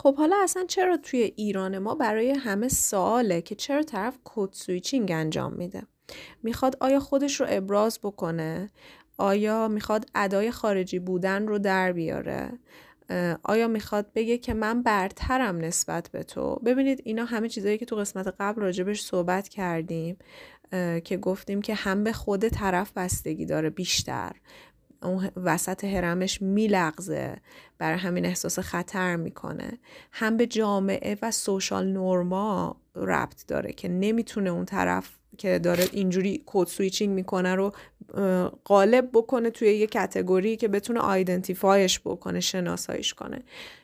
خب حالا اصلا چرا توی ایران ما برای همه سواله که چرا طرف code switching انجام میده؟ می‌خواد آیا خودش رو ابراز بکنه؟ آیا می‌خواد ادای خارجی بودن رو در بیاره؟ آیا می‌خواد بگه که من برترم نسبت به تو؟ ببینید اینا همه چیزایی که تو قسمت قبل راجبش صحبت کردیم که گفتیم که هم به خود طرف بستگی داره بیشتر. اون وسط هرمش میلغزه برای همین احساس خطر می‌کنه. هم به جامعه و social normا ربط داره که نمی‌تونه اون طرف که داره اینجوری code switching می‌کنه رو قالب بکنه توی یه category که بتونه identify ش بکنه شناساییش کنه.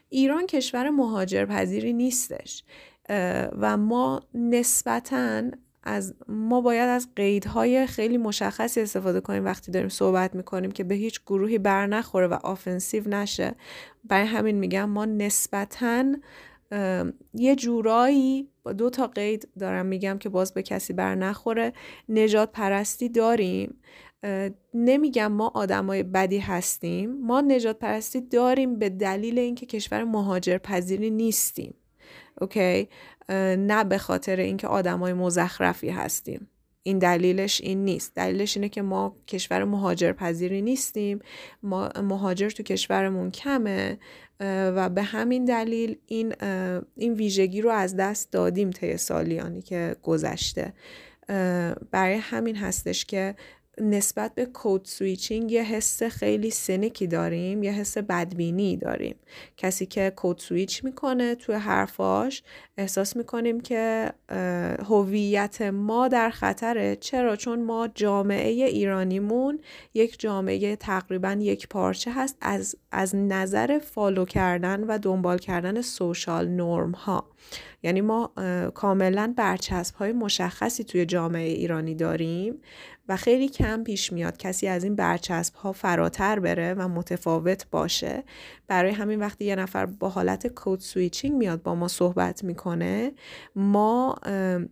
ایران کشور مهاجر پذیری نیستش و ما نسبتاً از ما باید از قیدهای خیلی مشخصی استفاده کنیم وقتی داریم صحبت می‌کنیم که به هیچ گروهی بر نخوره و offensive نشه. برای همین میگم ما نسبتاً یه جورایی با دو تا قید دارم میگم که باز به کسی بر نخوره. نجات پرستی داریم. نمیگم ما آدمای بدی هستیم. ما نجات پرستی داریم به دلیل اینکه کشور مهاجر پذیری نیستیم. اوکی؟ نه به خاطر اینکه آدمای مزخرفی هستیم. این دلیلش این نیست. دلیلش اینه که ما کشور مهاجر پذیری نیستیم. ما مهاجر تو کشورمون کمه. و به همین دلیل این این ویژگی رو از دست دادیم طی سالیانی که گذشته. برای همین هستش که نسبت به code switching یه حس خیلی سنکی داریم یه حس بدبینی داریم. کسی که code switch می‌کنه توی حرفاش احساس می‌کنیم که هویت ما در خطره. چرا؟ چون ما جامعه ایرانیمون یک جامعه تقریبا یک پارچه هست از, از نظر follow کردن و دنبال کردن social norm ها یعنی ما کاملا برچسب های مشخصی توی جامعه ایرانی داریم. و خیلی کم پیش میاد کسی از این برچسب ها فراتر بره و متفاوت باشه. برای همین وقتی یه نفر با حالت code switching میاد با ما صحبت می‌کنه ما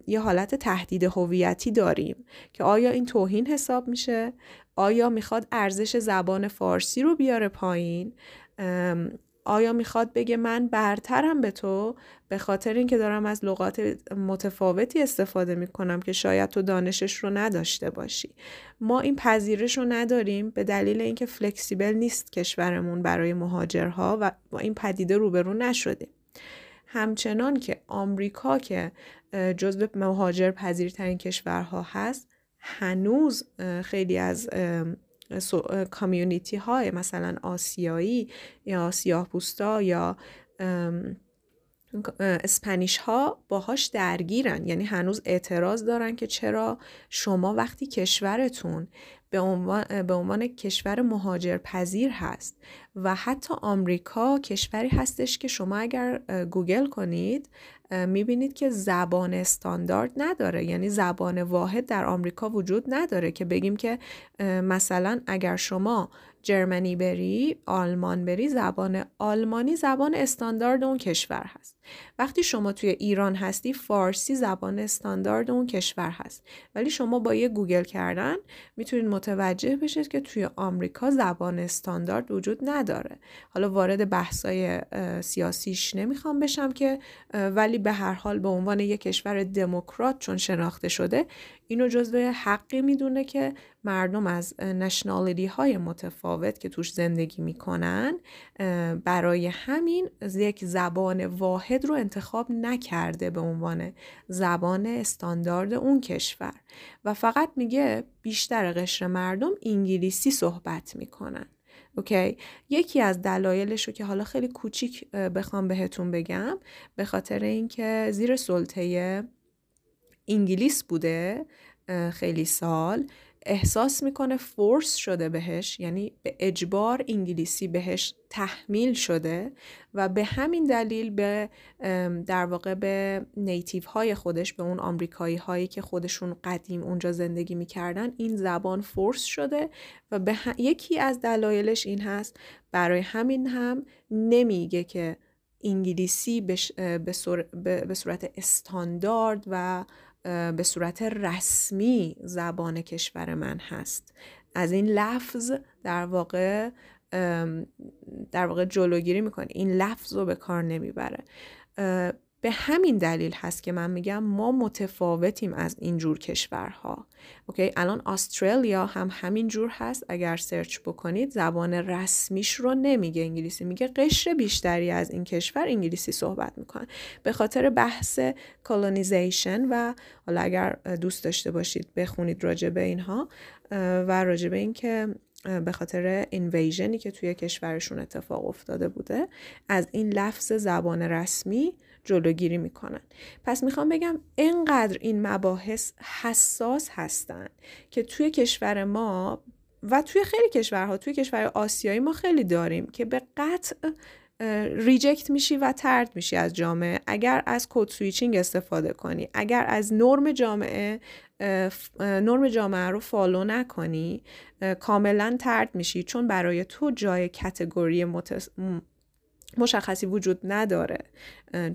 یه حالت تهدید هویتی داریم که آیا این توهین حساب میشه؟ آیا می‌خواد ارزش زبان فارسی رو بیاره پایین؟ آیا می‌خواد بگه من برترم به تو؟ به خاطر اینکه دارم از لغات متفاوتی استفاده می‌کنم که شاید تو دانشش رو نداشته باشی. ما این پذیرش رو نداریم به دلیل اینکه فلکسیبل نیست کشورمون برای مهاجرها و با این پدیده روبرو نشدیم. همچنان که آمریکا که جزو مهاجر پذیرترین کشورها هست هنوز خیلی از کامیونیتی های مثلا آسیایی یا سیاه پوستا یا اسپانیش ها باهاش درگیرن. یعنی هنوز اعتراض دارن که چرا شما وقتی کشورتون به عنوان, به عنوان کشور مهاجر پذیر هست و حتی آمریکا کشوری هستش که شما اگر گوگل کنید می‌بینید که زبان استاندارد نداره. یعنی زبان واحد در آمریکا وجود نداره که بگیم که مثلا اگر شما Germany بری آلمان بری زبان آلمانی زبان استاندارد اون کشور هست. وقتی شما توی ایران هستی فارسی زبان استاندارد اون کشور هست. ولی شما با یه گوگل کردن می‌تونید متوجه بشید که توی آمریکا زبان استاندارد وجود نداره. حالا وارد بحثای سیاسیش نمی‌خوام بشم که ولی به هر حال به عنوان یک کشور دموکرات چون شناخته شده اینو جزو حقی می‌دونه که مردم از نشنالیتی های متفاوت که توش زندگی می‌کنن برای همین یک زبان واحد رو انتخاب نکرده به عنوان زبان استاندارد اون کشور. و فقط میگه بیشتر قشر مردم انگلیسی صحبت می‌کنن. اوکی؟ یکی از دلایلش رو که حالا خیلی کوچیک بخوام بهتون بگم به خاطر اینکه زیر سلطه انگلیس بوده خیلی سال احساس می‌کنه فورس شده بهش یعنی به اجبار انگلیسی بهش تحمیل شده و به همین دلیل به در واقع به نیتیو های خودش به اون آمریکایی هایی که خودشون قدیم اونجا زندگی می‌کردن این زبان فورس شده و به یکی از دلایلش این هست برای همین هم نمیگه که انگلیسی به صورت استاندارد و به صورت رسمی زبان کشور من هست. از این لفظ در واقع در واقع جلوگیری می‌کنه. این لفظ رو به کار نمی‌بره. به همین دلیل هست که من میگم ما متفاوتیم از این جور کشورها. okay الان استرالیا هم همین جور هست. اگر search بکنید زبان رسمیش رو نمیگه انگلیسی میگه قشر بیشتری از این کشور انگلیسی صحبت می‌کنن به خاطر بحث colonization و حالا اگر دوست داشته باشید بخونید راجع به اینها و راجع به اینکه به خاطر invasion ی که توی کشورشون اتفاق افتاده بوده از این لفظ زبان رسمی جلوگیری می‌کنن. پس می‌خوام بگم اینقدر این مباحث حساس هستن که توی کشور ما و توی خیلی کشورها توی کشور آسیایی ما خیلی داریم که به قطع reject میشی و طرد میشی از جامعه. اگر از code switching استفاده کنی اگر از نرم جامعه نرم جامعه رو follow نکنی کاملا طرد میشی. چون برای تو جای category مشخصی وجود نداره.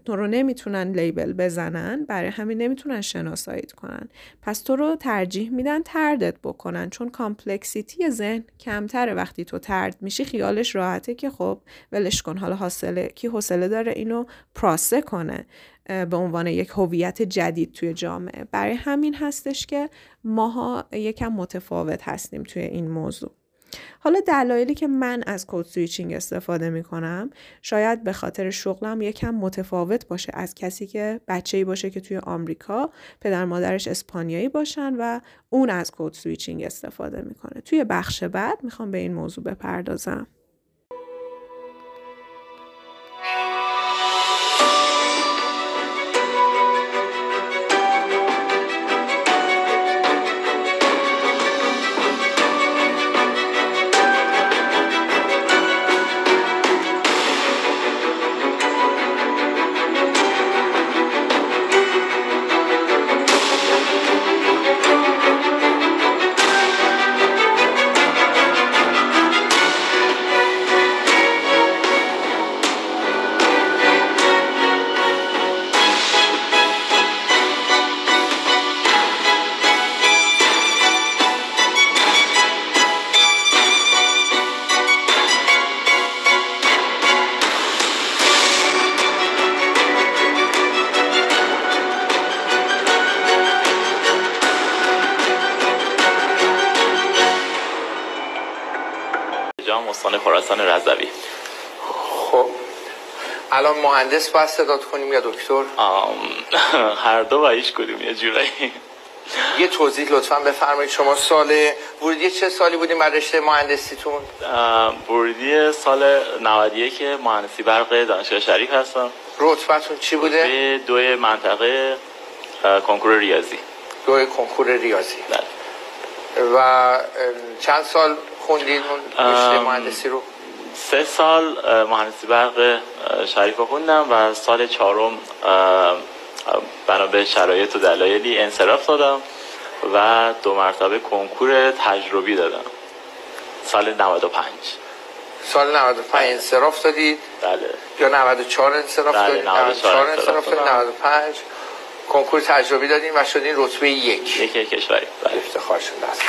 تو رو نمی‌تونن label بزنن برای همین نمی‌تونن شناساییت کنن. پس تو رو ترجیح میدن طردت بکنن چون complexity ذهن کمتره وقتی تو طرد میشی. خیالش راحته که خب ولش کن حالا حاصله کی حوصله داره اینو process کنه به عنوان یک هویت جدید توی جامعه. برای همین هستش که ماها یکم متفاوت هستیم توی این موضوع. حالا دلایلی که من از code switching استفاده می کنم شاید به خاطر شغلم یکم متفاوت باشه از کسی که بچه ای باشه که توی آمریکا پدر مادرش اسپانیایی باشن و اون از code switching استفاده می‌کنه. توی بخش بعد می‌خوام به این موضوع بپردازم. مهندس باید صدات کنیم یا دکتر؟ هر دو و هیچ کدوم یه جورایی. یه توضیح لطفا بفرمایید. شما سال ورودی چه سالی بودیم بر رشته مهندسیتون؟ ورودی سال 91 که مهندسی برق دانشگاه شریف هستم. رتبتون چی بوده؟ به دو منطقه کنکور ریاضی. دو کنکور ریاضی. بله. و چند سال خوندید اون رشته مهندسی رو؟ سه سال مهندسی برق شریف خوندم و سال چهارم بنا به شرایط و دلایلی انصراف دادم و دو مرتبه کنکور تجربی دادم. سال 95 سال 95 انصراف دادید؟ بله. یا 94 انصراف بله، دادید؟ 94 انصراف دادید 95 کنکور تجربی دادیم و شدین رتبه یک. یک کشوری بله افتخار شده است.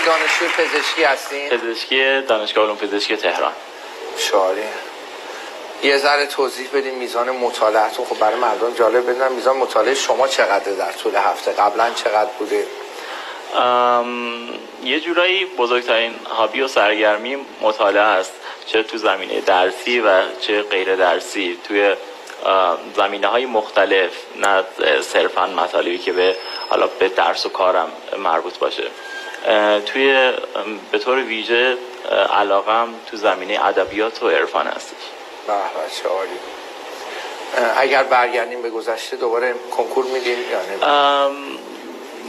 الان دانشجوی پزشکی هستین؟ پزشکی دانشگاه علوم پزشکی تهران. شعاری یه ذره توضیح بدین میزان مطالعتون خب برای مردم جالب بدونم میزان مطالعه شما چقدره در طول هفته؟ قبلا چقدر بوده؟ یه جورایی بزرگترین هابی و سرگرمی مطالعه است چه تو زمینه درسی و چه غیر درسی. توی زمینه های مختلف نه صرفا مطالبی که به حالا به درس و کارم مربوط باشه. توی به طور ویژه علاقم تو زمینه ادبیات و عرفان هستش. به چه عالی. اگر برگردیم به گذشته دوباره کنکور میدین یا نه؟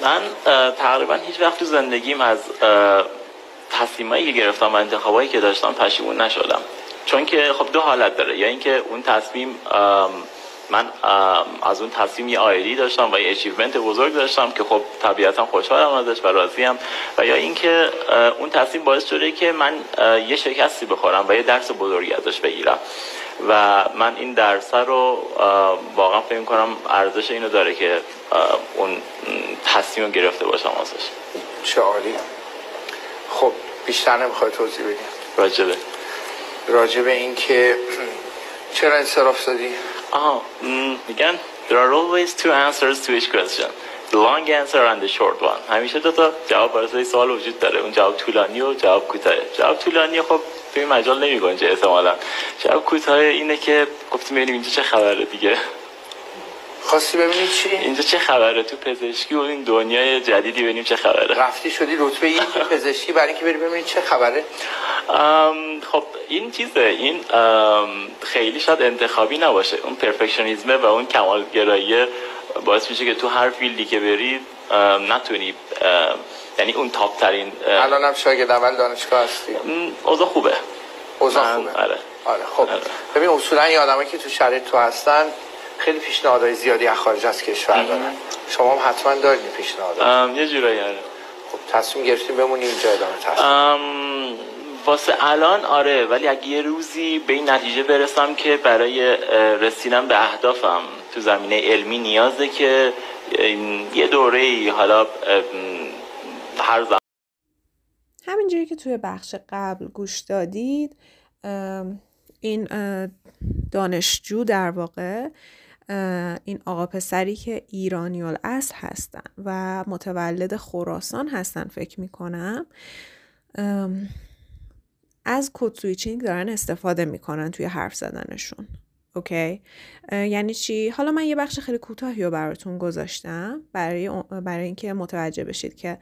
من تقریبا هیچ وقت تو زندگیم از تصمیمایی که گرفتم و انتخابایی که داشتم پشیمون نشدم. چون که خب دو حالت داره. یا اینکه اون تصمیم من از اون تصمیم یه آیدی داشتم و یه اچیومنت بزرگ داشتم که خب طبیعتا خوشحالم ازش و راضیم. و یا اینکه اون تصمیم باعث شده که من یه شکستی بخورم و یه درس بزرگی ازش بگیرم. و من این درس رو واقعا فکر کنم ارزش اینو داره که اون تصمیم رو گرفته باشم ازش. چه عالی خب بیشتر نمی‌خوای توضیح بدیم راجبه. راجبه این که چرا انصراف دادی؟ آها میگن there are always two answers to each question. The long answer and the short one. همیشه دو تا جواب برای سوال وجود داره. اون جواب طولانی و جواب کوتاه جواب طولانی خب توی مجال نمی گنجه احتمالا. جواب کوتاه اینه که گفتیم ببینیم اینجا چه خبره دیگه. خواستی ببینی چی؟ اینجا چه خبره؟ تو پزشکی و این دنیای جدیدی ببینیم چه خبره. رفتی شدی رتبه یک پزشکی برای اینکه بری ببینی چه خبره؟ خب این چیزه این خیلی شاید انتخابی نباشه. اون پرفکشنیزمه و اون کمالگرایی باعث میشه که تو هر فیلدی که بری نتونی یعنی اون تاپ ترین الان هم شاگرد اول دانشگاه هستی. اوضاع خوبه. اوضاع خوبه. آره. آره خب. آره. ببین اصولا این آدمایی که تو شرایط تو هستن خیلی پیشنهادهای زیادی از خارج از کشور دارن شما هم حتما دارین پیشنهاد یه جورایی آره. خب تصمیم گرفتیم بمونیم اینجا ادامه تصمیم واسه الان آره ولی اگه یه روزی به این نتیجه برسم که برای رسیدن به اهدافم تو زمینه علمی نیازه که یه دوره ای حالا هر زمان همینجوری که توی بخش قبل گوش دادید این دانشجو در واقع این آقا پسری که ایرانی الاصل هستن و متولد خراسان هستن فکر می‌کنم از code switching دارن استفاده می‌کنن توی حرف زدنشون. okay؟ یعنی چی؟ حالا من یه بخش خیلی کوتاهی رو براتون گذاشتم برای برای اینکه متوجه بشید که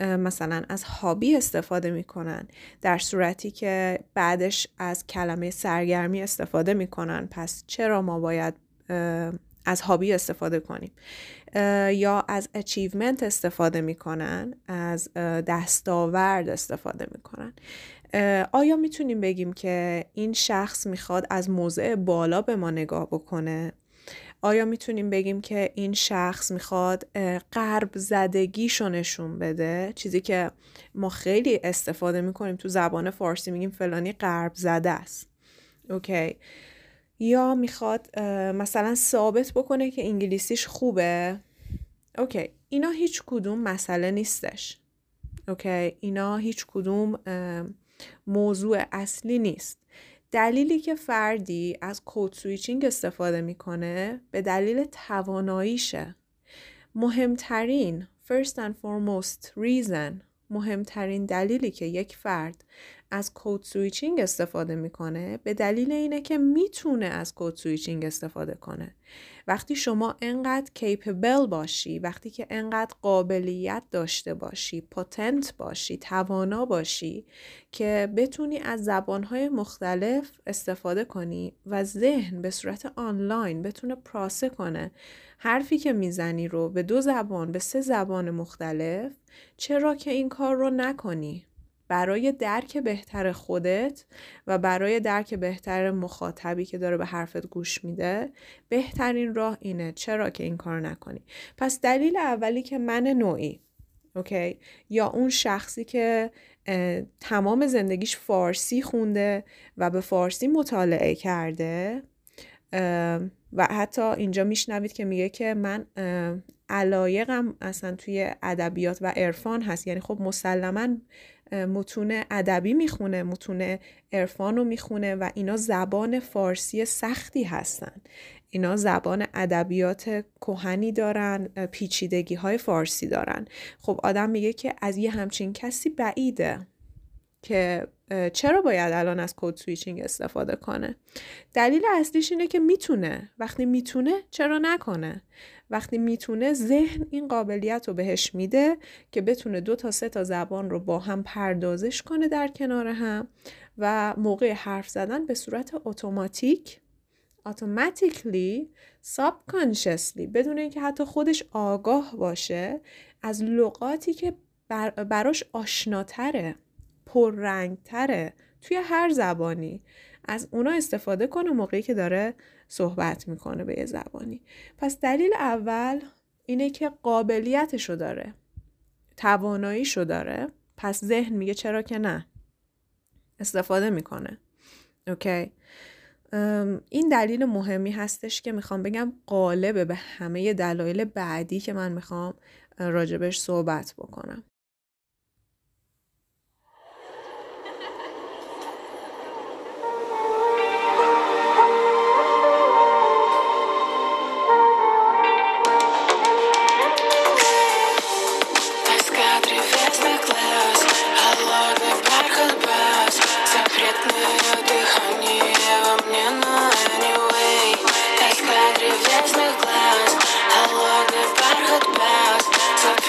مثلا از hobby استفاده می‌کنن در صورتی که بعدش از کلمه سرگرمی استفاده می‌کنن. پس چرا ما باید از hobby استفاده کنیم. یا از achievement استفاده می‌کنن از دستاورد استفاده می‌کنن. آیا می‌تونیم بگیم که این شخص می‌خواد از موضع بالا به ما نگاه بکنه؟ آیا می‌تونیم بگیم که این شخص می‌خواد قرب زدگیشو نشون بده؟ چیزی که ما خیلی استفاده می‌کنیم تو زبان فارسی میگیم فلانی قرب زده است. اوکی. یا می‌خواد مثلا ثابت بکنه که انگلیسیش خوبه. okay اینا هیچ کدوم مسئله نیستش. okay اینا هیچ کدوم موضوع اصلی نیست. دلیلی که فردی از code switching استفاده می‌کنه به دلیل تواناییشه. مهمترین first and foremost reason مهمترین دلیلی که یک فرد از code switching استفاده می‌کنه به دلیل اینه که می‌تونه از code switching استفاده کنه. وقتی شما انقدر کیپبل باشی وقتی که انقدر قابلیت داشته باشی پوتنت باشی توانا باشی که بتونی از زبانهای مختلف استفاده کنی و ذهن به صورت آنلاین بتونه پراسه کنه حرفی که می‌زنی رو به دو زبان به سه زبان مختلف چرا که این کار رو نکنی؟ برای درک بهتر خودت و برای درک بهتر مخاطبی که داره به حرفت گوش میده بهترین راه اینه چرا که این کار نکنی؟ پس دلیل اولی که من نوعی اوکی؟ یا اون شخصی که تمام زندگیش فارسی خونده و به فارسی مطالعه کرده و حتی اینجا میشنوید که میگه که من علایقم اصلا توی ادبیات و عرفان هست. یعنی خب مسلما متون ادبی می‌خونه متون عرفان رو می‌خونه و اینا زبان فارسی سختی هستن. اینا زبان ادبیات کهنی دارن پیچیدگی های فارسی دارن. خب آدم میگه که از یه همچین کسی بعیده که چرا باید الان از code switching استفاده کنه؟ دلیل اصلیش اینه که می‌تونه. وقتی می‌تونه چرا نکنه؟ وقتی می‌تونه ذهن این قابلیت رو بهش میده که بتونه دو تا سه تا زبان رو با هم پردازش کنه در کنار هم و موقع حرف زدن به صورت اتوماتیک اتوماتیکلی subconsciously بدون اینکه حتی خودش آگاه باشه از لغاتی که براش آشناتره. پررنگتره توی هر زبانی. از اونا استفاده کنه موقعی که داره صحبت می‌کنه به یه زبانی. پس دلیل اول اینه که قابلیتشو داره. تواناییشو داره. پس ذهن میگه چرا که نه. استفاده می‌کنه. اوکی. این دلیل مهمی هستش که می‌خوام بگم قالبه به همه دلایل بعدی که من می‌خوام راجبش صحبت بکنم.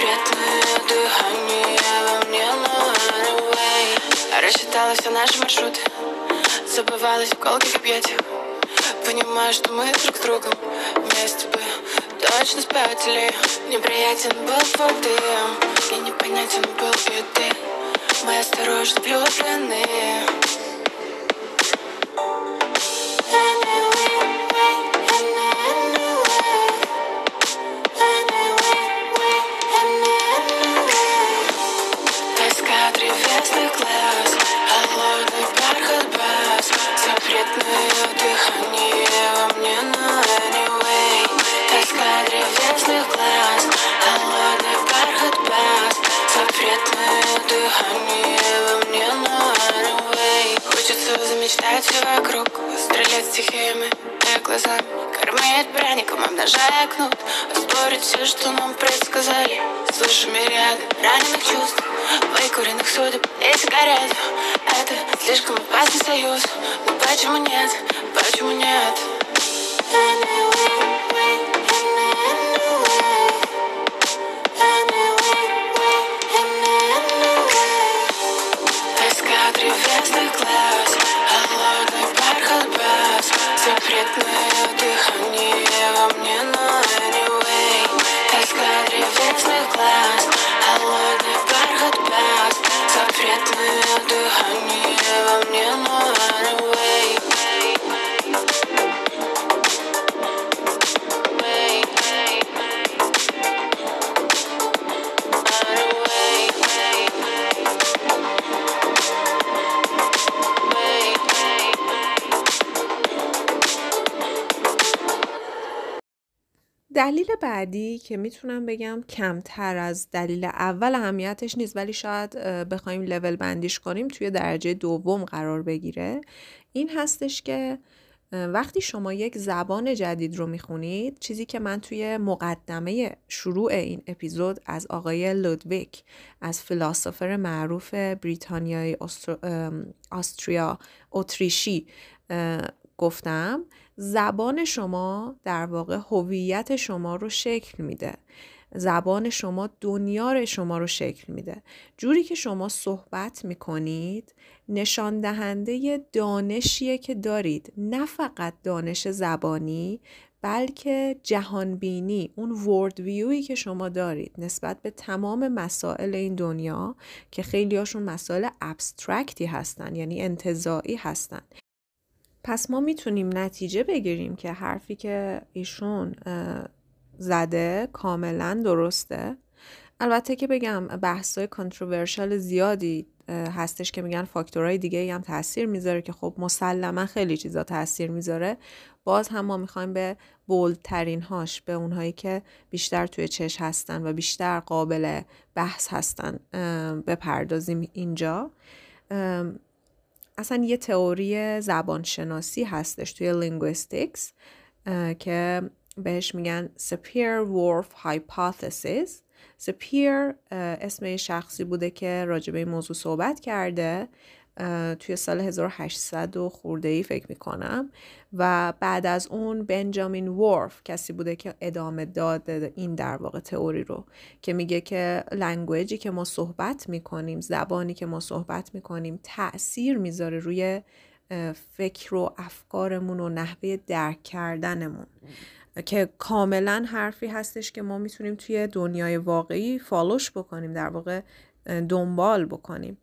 Запретное дыхание во мне, но anyway. Рассчитала все наши маршруты, забывалась в колких объятиях. Понимаю, что мы друг с другом вместе бы точно спятили Неприятен был твой дым И непонятен был и ты Мы осторожно влюблены بعدی که می‌تونم بگم کمتر از دلیل اول اهمیتش نیست ولی شاید بخوایم لول بندیش کنیم توی درجه دوم قرار بگیره. این هستش که وقتی شما یک زبان جدید رو می‌خونید چیزی که من توی مقدمه شروع این اپیزود از آقای لودویک از فیلاسوفر معروف بریتانیای آستریا اتریشی گفتم زبان شما در واقع هویت شما رو شکل میده. زبان شما دنیا شما رو شکل میده. جوری که شما صحبت می‌کنید نشان دهنده دانشیه که دارید. نه فقط دانش زبانی بلکه جهانبینی اون ورد ویوی که شما دارید. نسبت به تمام مسائل این دنیا که خیلی هاشون مسائل ابسترکتی هستن یعنی انتظاعی هستن. پس ما می‌تونیم نتیجه بگیریم که حرفی که ایشون زده کاملا درسته. البته که بگم بحثای کانتروورشال زیادی هستش که میگن فاکتورهای دیگه ای هم تاثیر می‌ذاره که خب مسلما خیلی چیزا تاثیر می‌ذاره. باز هم ما می‌خوایم به بولدترین هاش به اونهایی که بیشتر توی چش هستن و بیشتر قابل بحث هستن بپردازیم اینجا. اصلا یه تئوری زبانشناسی هستش توی linguistics که بهش میگن Sapir Whorf hypothesis Sapir اسم شخصی بوده که راجع به این موضوع صحبت کرده. توی سال 1800 و خورده ای فکر می‌کنم. و بعد از اون Benjamin Whorf کسی بوده که ادامه داده این در واقع تئوری رو که میگه که language ی که ما صحبت می‌کنیم زبانی که ما صحبت می‌کنیم تاثیر می‌ذاره روی فکر و افکارمون و نحوه درک کردنمون. که کاملا حرفی هستش که ما می‌تونیم توی دنیای واقعی فالوش بکنیم در واقع دنبال بکنیم.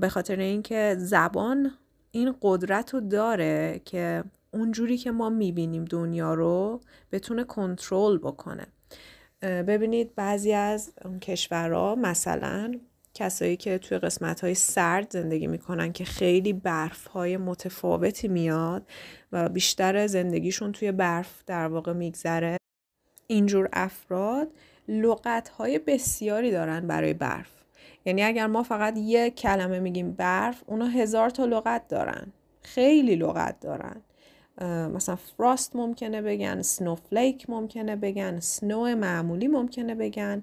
به خاطر اینکه زبان این قدرت رو داره که اونجوری که ما می‌بینیم دنیا رو بتونه کنترل بکنه. ببینید بعضی از کشورها مثلا کسایی که توی قسمت های سرد زندگی می‌کنن که خیلی برف های متفاوتی میاد و بیشتر زندگیشون توی برف در واقع میگذره اینجور افراد لغت های بسیاری دارن برای برف. یعنی اگر ما فقط یک کلمه میگیم برف اونا هزار تا لغت دارن. خیلی لغت دارن. مثلا فراست ممکنه بگن سنوفلیک ممکنه بگن سنو معمولی ممکنه بگن.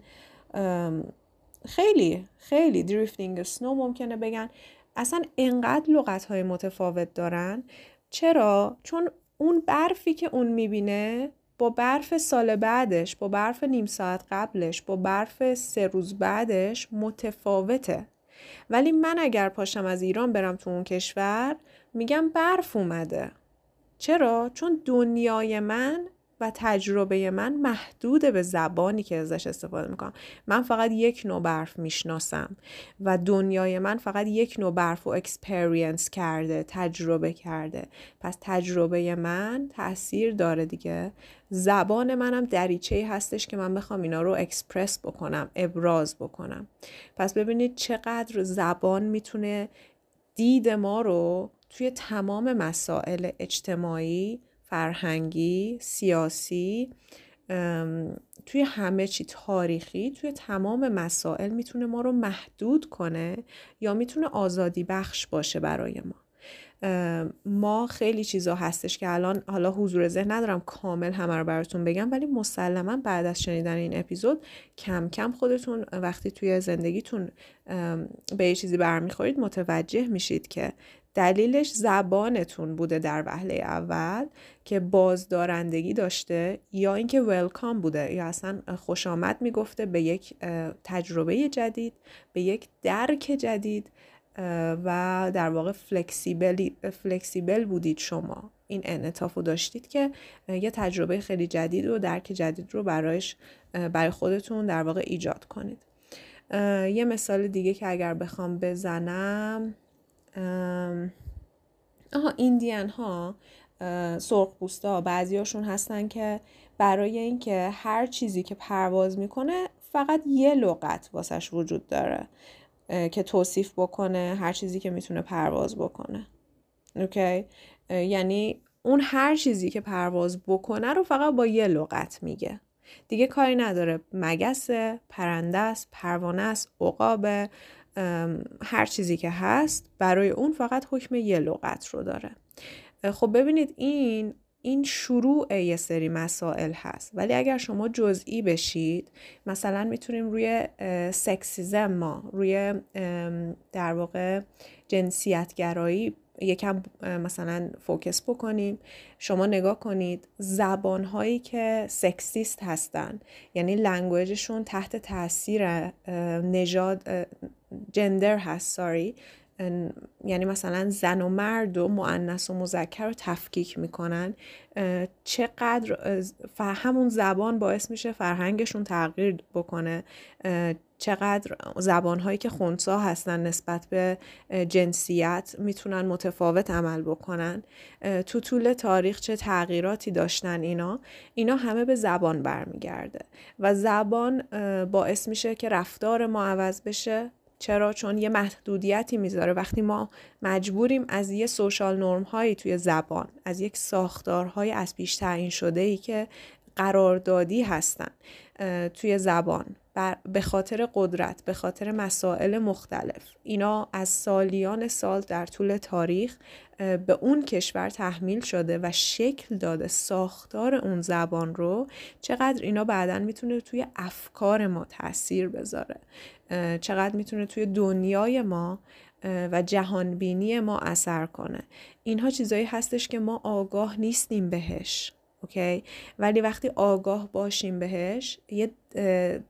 خیلی خیلی دریفتینگ سنو ممکنه بگن. اصلا انقدر لغت های متفاوت دارن. چرا؟ چون اون برفی که اون می‌بینه با برف سال بعدش با برف نیم ساعت قبلش با برف سه روز بعدش متفاوته ولی من اگر پاشم از ایران برم تو اون کشور میگم برف اومده چرا؟ چون دنیای من و تجربه من محدود به زبانی که ازش استفاده می‌کنم. من فقط یک نوع برف می‌شناسم و دنیای من فقط یک نوع برف و experience کرده تجربه کرده. پس تجربه من تاثیر داره دیگه. زبان منم دریچه هستش که من بخوام اینا رو اکسپرس بکنم ابراز بکنم. پس ببینید چقدر زبان می‌تونه دید ما رو توی تمام مسائل اجتماعی فرهنگی سیاسی توی همه چی تاریخی توی تمام مسائل می‌تونه ما رو محدود کنه یا می‌تونه آزادی بخش باشه برای ما. ما خیلی چیزا هستش که الان حالا حضور ذهن ندارم کامل همه رو براتون بگم ولی مسلما بعد از شنیدن این اپیزود کم کم خودتون وقتی توی زندگیتون به یه چیزی برمیخورید متوجه میشید که دلیلش زبانتون بوده در وهله اول که بازدارندگی داشته یا اینکه welcome بوده یا اصلا خوش آمد می‌گفته به یک تجربه جدید به یک درک جدید و در واقع flexible, flexible بودید شما. این انعطاف رو داشتید که یه تجربه خیلی جدید و درک جدید رو برایش برای خودتون در واقع ایجاد کنید. یه مثال دیگه که اگر بخوام بزنم. آها ایندیان ها سرخ بعضی هاشون هستن که برای اینکه هر چیزی که پرواز می‌کنه فقط یه لغت واسش وجود داره که توصیف بکنه هر چیزی که می‌تونه پرواز بکنه. اوکی؟ یعنی اون هر چیزی که پرواز بکنه رو فقط با یه لغت میگه. دیگه کاری نداره. مگسه پرنده است پروانه است عقابه. هر چیزی که هست برای اون فقط حکم یه لغت رو داره. خب ببینید این این شروع یه سری مسائل هست. ولی اگر شما جزئی بشید مثلا می‌تونیم روی sexism ما روی در واقع جنسیتگرایی یکم مثلا focus بکنیم شما نگاه کنید زبان هایی که sexist هستن. یعنی language شون تحت تاثیر نژاد جندر هست ساری. یعنی مثلا زن و مرد و معنس و مذکر رو تفکیک می‌کنن. چقدر همون زبان باعث میشه فرهنگشون تغییر بکنه. چقدر زبانهایی که خونسا هستن نسبت به جنسیت می‌تونن متفاوت عمل بکنن. تو طول تاریخ چه تغییراتی داشتن اینا؟ اینا همه به زبان برمیگرده. و زبان باعث میشه که رفتار ما عوض بشه. چرا؟ چون یه محدودیتی می‌ذاره. وقتی ما مجبوریم از یه سوشال نرم هایی توی زبان از یک ساختارهای از پیش تعیین شده ای که قراردادی هستن توی زبان به خاطر قدرت به خاطر مسائل مختلف اینا از سالیان سال در طول تاریخ به اون کشور تحمیل شده و شکل داده ساختار اون زبان رو چقدر اینا بعدا می‌تونه توی افکار ما تاثیر بذاره. چقدر می‌تونه توی دنیای ما و جهانبینی ما اثر کنه. اینها چیزایی هستش که ما آگاه نیستیم بهش اوکی؟ ولی وقتی آگاه باشیم بهش یه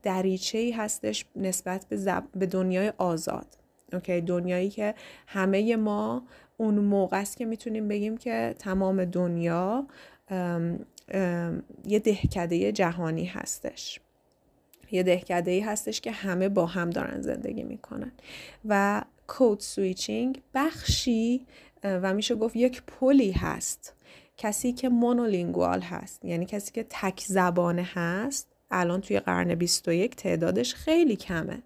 دریچه ای هستش نسبت به, به دنیای آزاد اوکی؟ دنیایی که همه ما اون موقع است که می‌تونیم بگیم که تمام دنیا یه دهکده جهانی هستش. یه دهکده ای هستش که همه با هم دارن زندگی می‌کنن. و code switching بخشی و میشه گفت یک پلی هست. کسی که monolingual هست یعنی کسی که تک زبانه هست الان توی قرن 21 تعدادش خیلی کمه.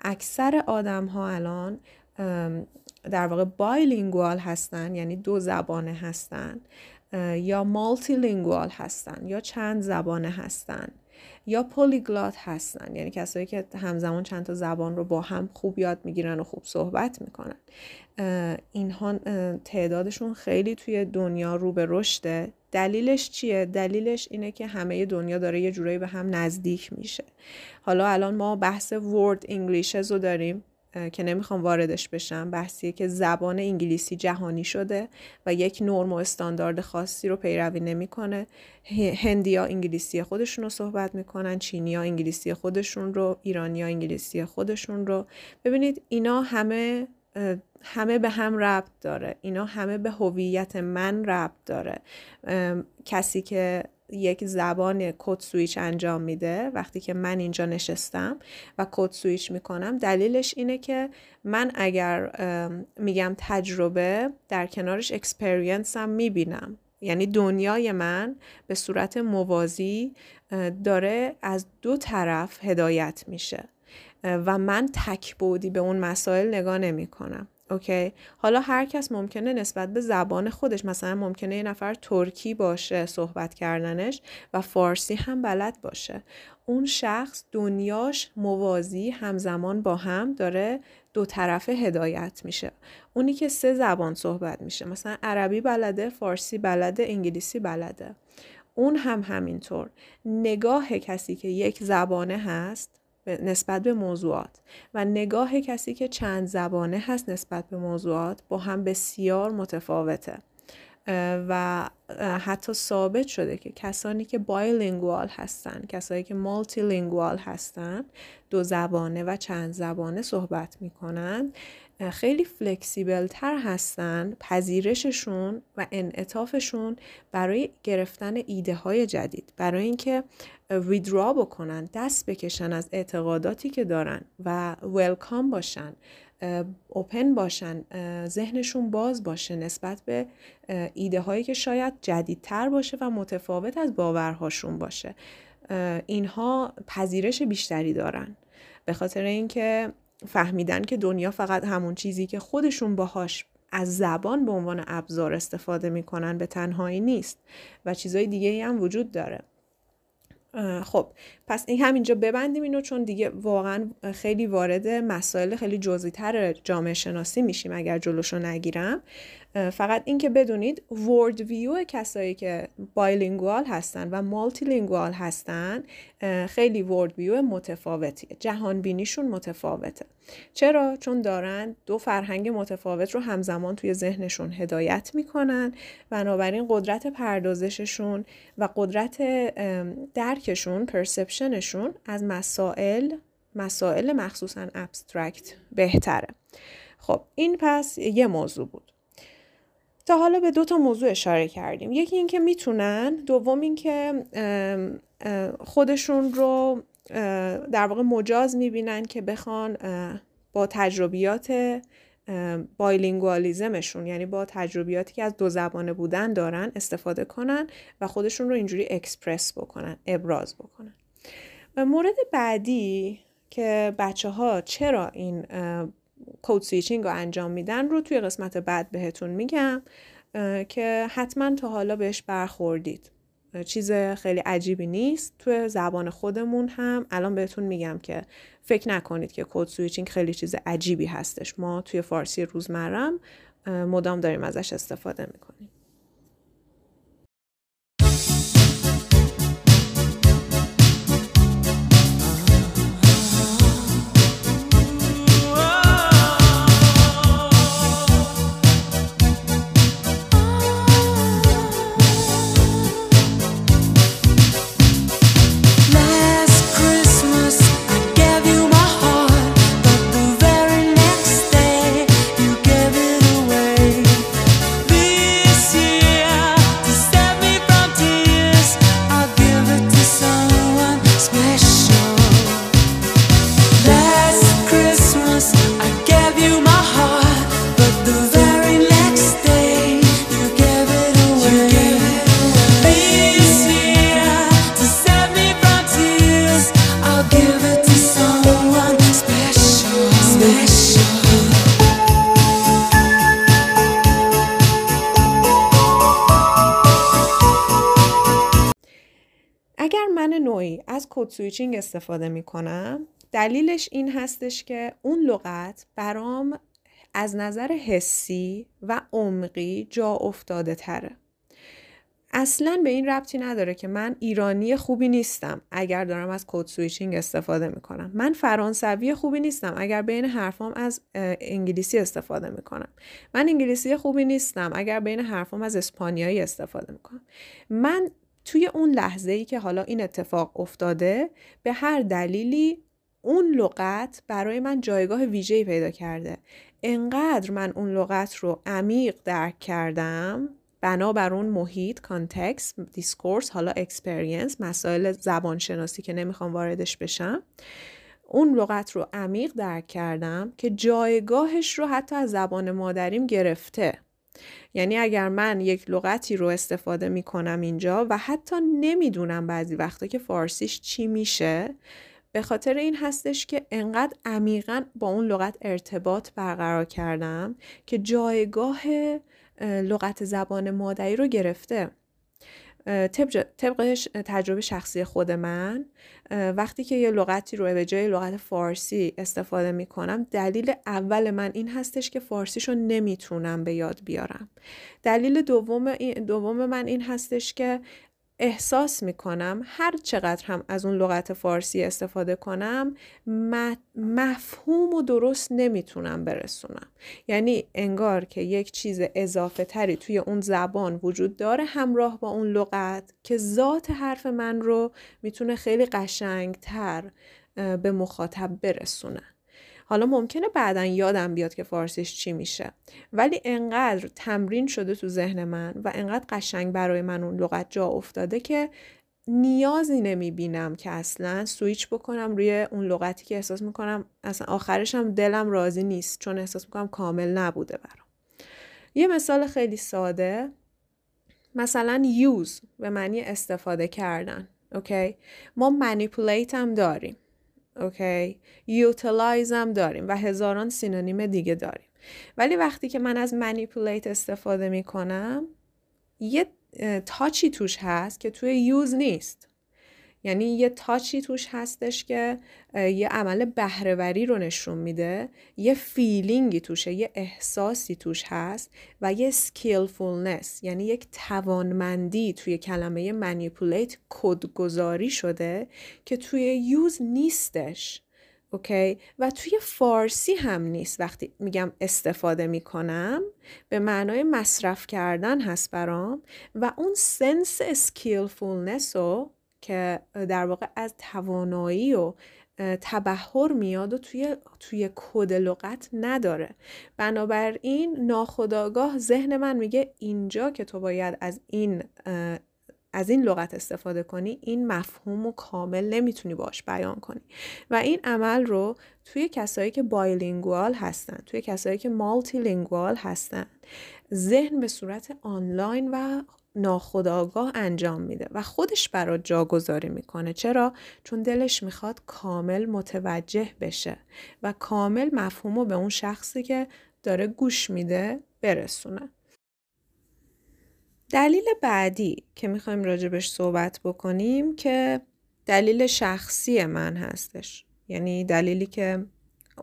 اکثر آدم ها الان در واقع bilingual هستن یعنی دو زبانه هستن یا مالتی لینگوال هستن یا چند زبانه هستن. یا پولیگلات هستن یعنی کسایی که همزمان چند تا زبان رو با هم خوب یاد می‌گیرن و خوب صحبت می‌کنن. اینها تعدادشون خیلی توی دنیا رو به رشده. دلیلش چیه؟ دلیلش اینه که همه دنیا داره یه جورایی به هم نزدیک میشه. حالا الان ما بحث ورد انگلیشز رو داریم. که نمی‌خوام واردش بشم بحثیه که زبان انگلیسی جهانی شده و یک نرم و استاندارد خاصی رو پیروی نمی‌کنه. هندیا انگلیسی خودشون رو صحبت می‌کنن چینیا انگلیسی خودشون رو ایرانیا انگلیسی خودشون رو. ببینید اینا همه همه به هم ربط داره. اینا همه به هویت من ربط داره. کسی که یک زبان code switch انجام میده وقتی که من اینجا نشستم و code switch می‌کنم دلیلش اینه که من اگر میگم تجربه در کنارش experience هم می‌بینم یعنی دنیای من به صورت موازی داره از دو طرف هدایت میشه و من تک بعدی به اون مسائل نگاه نمی کنم. okay؟ حالا هر کس ممکنه نسبت به زبان خودش مثلا ممکنه یه نفر ترکی باشه صحبت کردنش و فارسی هم بلد باشه. اون شخص دنیاش موازی همزمان با هم داره دو طرفه هدایت میشه. اونی که سه زبان صحبت میشه. مثلا عربی بلده فارسی بلده انگلیسی بلده. اون هم همینطور. نگاه کسی که یک زبانه هست نسبت به موضوعات. و نگاه کسی که چند زبانه هست نسبت به موضوعات با هم بسیار متفاوته. و حتی ثابت شده که کسانی که bilingual هستن کسانی که multilingual هستن دو زبانه و چند زبانه صحبت می‌کنن. خیلی flexible تر هستن پذیرششون و انعطافشون برای گرفتن ایده های جدید برای اینکه withdraw بکنن دست بکشن از اعتقاداتی که دارن و welcome باشن open باشن ذهنشون باز باشه نسبت به ایده هایی که شاید جدیدتر باشه و متفاوت از باورهاشون باشه. اینها پذیرش بیشتری دارن. به خاطر اینکه فهمیدن که دنیا فقط همون چیزی که خودشون باهاش از زبان به عنوان ابزار استفاده می‌کنن به تنهایی نیست و چیزای دیگه هم وجود داره. خب پس این همینجا ببندیم اینو چون دیگه واقعا خیلی وارد مسائل خیلی جزئی تر جامعه شناسی میشیم اگر جلوشو نگیرم. فقط اینکه بدونید world view کسایی که bilingual هستن و multilingual هستن خیلی world view متفاوتیه. جهان بینیشون متفاوته. چرا؟ چون دارن دو فرهنگ متفاوت رو همزمان توی ذهنشون هدایت می‌کنن. بنابراین قدرت پردازششون و قدرت درکشون perception شون از مسائل مسائل مخصوصا abstract بهتره. خب این پس یه موضوع بود. تا حالا به دو تا موضوع اشاره کردیم. یکی اینکه می‌تونن دوم اینکه خودشون رو در واقع مجاز می‌بینن که بخوان با تجربیات bilingualism شون یعنی با تجربیاتی که از دو زبانه بودن دارن استفاده کنن و خودشون رو اینجوری اکسپرس بکنن ابراز بکنن. مورد بعدی که بچه ها چرا این code switching رو انجام میدن رو توی قسمت بعد بهتون میگم که حتما تا حالا بهش برخوردید. چیز خیلی عجیبی نیست. توی زبان خودمون هم الان بهتون میگم که فکر نکنید که code switching خیلی چیز عجیبی هستش. ما توی فارسی روزمرم مدام داریم ازش استفاده می‌کنیم. نوعی از code switching استفاده می‌کنم. دلیلش این هستش که اون لغت برام از نظر حسی و عمقی جا افتاده تره. اصلا به این ربطی نداره که من ایرانی خوبی نیستم اگر دارم از code switching استفاده می‌کنم. من فرانسوی خوبی نیستم اگر بین حرفام از انگلیسی استفاده می‌کنم. من انگلیسی خوبی نیستم اگر بین حرفام از اسپانیایی استفاده می‌کنم. من توی اون لحظه ای که حالا این اتفاق افتاده به هر دلیلی اون لغت برای من جایگاه ویژه‌ای پیدا کرده. انقدر من اون لغت رو عمیق درک کردم بنابر اون محیط context discourse حالا experience مسائل زبانشناسی که نمی‌خوام واردش بشم اون لغت رو عمیق درک کردم که جایگاهش رو حتی از زبان مادریم گرفته. یعنی اگر من یک لغتی رو استفاده می‌کنم اینجا و حتی نمی‌دونم بعضی وقتا که فارسیش چی میشه به خاطر این هستش که انقدر عمیقا با اون لغت ارتباط برقرار کردم که جایگاه لغت زبان مادری رو گرفته. طبق تجربه شخصی خود من. وقتی که یه لغتی رو به جای لغت فارسی استفاده می کنم دلیل اول من این هستش که فارسیش رو نمی‌تونم به یاد بیارم. دلیل دوم, دوم من این هستش که احساس می‌کنم هر چقدر هم از اون لغت فارسی استفاده کنم مفهوم و درست نمی‌تونم برسونم. یعنی انگار که یک چیز اضافه تری توی اون زبان وجود داره همراه با اون لغت که ذات حرف من رو می‌تونه خیلی قشنگتر به مخاطب برسونه. حالا ممکنه بعدا یادم بیاد که فارسیش چی میشه. ولی انقدر تمرین شده تو ذهن من و انقدر قشنگ برای من اون لغت جا افتاده که نیازی نمی‌بینم که اصلا سویچ بکنم روی اون لغتی که احساس می‌کنم. اصلا آخرش هم دلم راضی نیست چون احساس می‌کنم کامل نبوده برام. یه مثال خیلی ساده. مثلا use به معنی استفاده کردن okay؟ ما manipulate هم داریم. okay. utilize هم داریم و هزاران synonym دیگه داریم. ولی وقتی که من از manipulate استفاده می کنم یه touch ی توش هست که توی use نیست. یعنی یه touch ی توش هستش که یه عمل بهرهوری رو نشون میده. یه feeling ی توشه یه احساسی توش هست و یه skillfulness یعنی یک توانمندی توی کلمه manipulate کدگذاری شده که توی use نیستش. okay و توی فارسی هم نیست. وقتی میگم استفاده می‌کنم به معنای مصرف کردن هست برام و اون sense skillfulness رو که در واقع از توانایی و تبحر میاد و توی توی کد لغت نداره. بنابراین ناخودآگاه ذهن من میگه اینجا که تو باید از این از این لغت استفاده کنی این مفهوم و کامل نمی‌تونی باش بیان کنی. و این عمل رو توی کسایی که بایلینگوال هستن توی کسایی که مالتی لینگوال هستن ذهن به صورت آنلاین و ناخداگاه انجام میده و خودش برات جاگذاری می‌کنه. چرا؟ چون دلش می‌خواد کامل متوجه بشه و کامل مفهوم رو به اون شخصی که داره گوش میده برسونه. دلیل بعدی که می‌خوایم راجبش صحبت بکنیم که دلیل شخصی من هستش. یعنی دلیلی که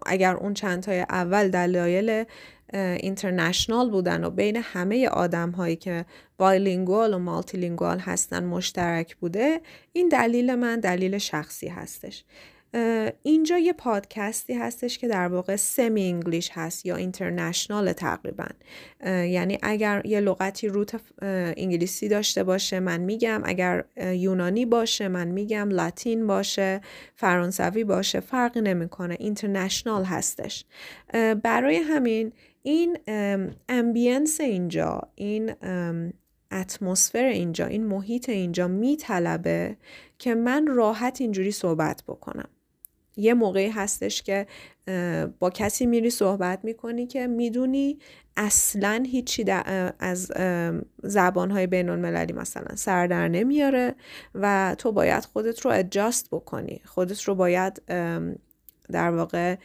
اگر اون چند تای اول دلایل international بودن و بین همه آدم هایی که bilingual و multilingual هستن مشترک بوده این دلیل من دلیل شخصی هستش. اینجا یه پادکستی هستش که در واقع semi English هست یا international تقریبا. یعنی اگر یه لغتی روت انگلیسی داشته باشه من میگم. اگر یونانی باشه من میگم. لاتین باشه فرانسوی باشه فرقی نمی‌کنه. اینترنشنال هستش. برای همین این امبینس اینجا این اتمسفر اینجا این محیط اینجا میطلبه که من راحت اینجوری صحبت بکنم. یه موقعی هستش که با کسی میری صحبت می‌کنی که می‌دونی اصلا هیچی از زبانهای بین المللی مثلا سر در نمیاره و تو باید خودت رو ادجاست بکنی. خودت رو باید در واقع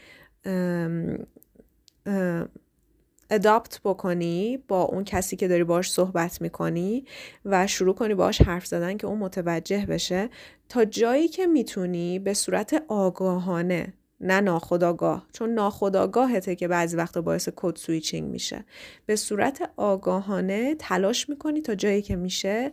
اداپت بکنی با اون کسی که داری باش صحبت می‌کنی و شروع کنی باش حرف زدن که اون متوجه بشه تا جایی که می‌تونی به صورت آگاهانه نه ناخودآگاه چون ناخودآگاهته که بعضی وقتا باعث code switching میشه. به صورت آگاهانه تلاش می‌کنی تا جایی که میشه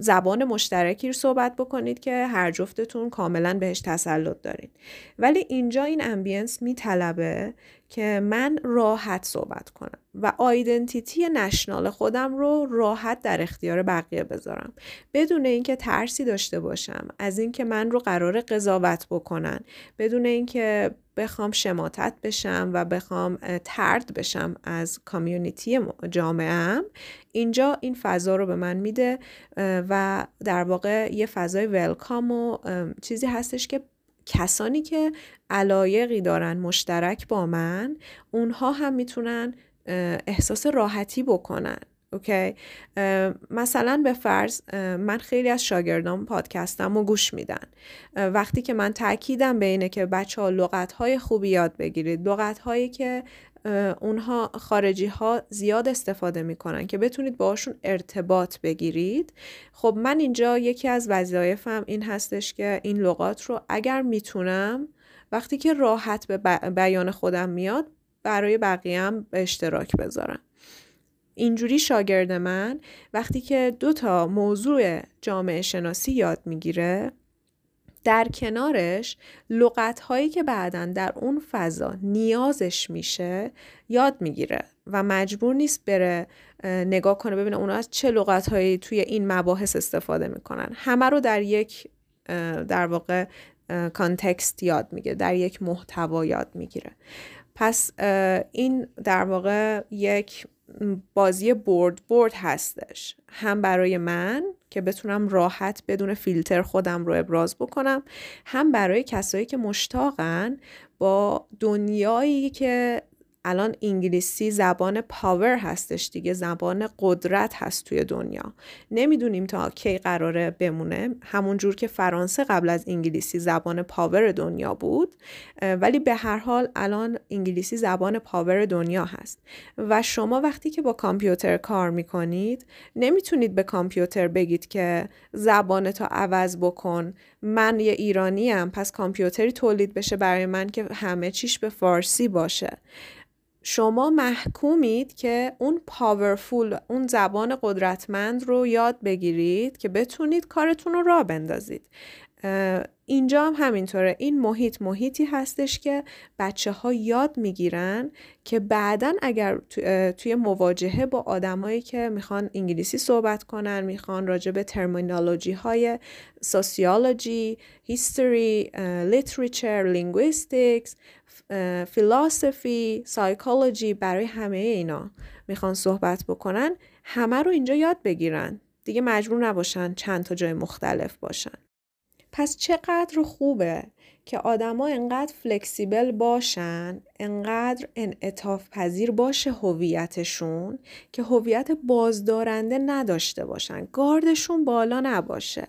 زبان مشترکی رو صحبت بکنید که هر جفتتون کاملا بهش تسلط دارین. ولی اینجا این ambience میطلبه که من راحت صحبت کنم و identity national خودم رو راحت در اختیار بقیه بذارم. بدون اینکه ترسی داشته باشم از اینکه من رو قرار قضاوت بکنن بدون اینکه بخوام شماتت بشم و بخوام ترد بشم از کامیونیتی جامعهم اینجا این فضا رو به من میده و در واقع یه فضای ولکام و چیزی هستش که کسانی که علایقی دارن مشترک با من اونها هم می‌تونن احساس راحتی بکنن. اوکی؟ مثلا به فرض من خیلی از شاگردان پادکستم رو گوش میدن. وقتی که من تاکیدم به اینه که بچه ها لغت های خوبی یاد بگیرید لغت هایی که اونها خارجی ها زیاد استفاده می‌کنن که بتونید باشون ارتباط بگیرید. خب من اینجا یکی از وظایفم این هستش که این لغات رو اگر می‌تونم وقتی که راحت به بیان خودم میاد برای بقیه هم به اشتراک بذارم. اینجوری شاگرد من وقتی که دو تا موضوع جامعه شناسی یاد می‌گیره در کنارش لغت هایی که بعدا در اون فضا نیازش میشه یاد می‌گیره و مجبور نیست بره نگاه کنه ببینه اونا از چه لغت هایی توی این مباحث استفاده می‌کنن. همه رو در یک در واقع context یاد می‌گیره در یک محتوا یاد می‌گیره. پس این در واقع یک بازی برد برد هستش. هم برای من که بتونم راحت بدون فیلتر خودم رو ابراز بکنم هم برای کسایی که مشتاقن با دنیایی که الان انگلیسی زبان power هستش دیگه زبان قدرت هست توی دنیا. نمی‌دونیم تا کی قراره بمونه. همون جور که فرانسه قبل از انگلیسی زبان power دنیا بود ولی به هر حال الان انگلیسی زبان power دنیا هست. و شما وقتی که با کامپیوتر کار می‌کنید نمی‌تونید به کامپیوتر بگید که زبانتا عوض بکن من یه ایرانی‌ام پس کامپیوتری تولید بشه برای من که همه چیش به فارسی باشه. شما محکومید که اون powerful اون زبان قدرتمند رو یاد بگیرید که بتونید کارتون رو راه بندازید. اینجا هم همینطوره. این محیط محیطی هستش که بچه ها یاد می‌گیرن که بعدا اگر توی مواجهه با آدمایی که می‌خوان انگلیسی صحبت کنن می‌خوان راجع به terminology های sociology history literature linguistics philosophy psychology برای همه اینا می‌خوان صحبت بکنن همه رو اینجا یاد بگیرن. دیگه مجبور نباشن چند تا جای مختلف باشن. پس چقدر خوبه که آدما انقدر فلکسیبل باشن انقدر انعطاف پذیر باشه هویتشون که هویت بازدارنده نداشته باشن. گاردشون بالا نباشه.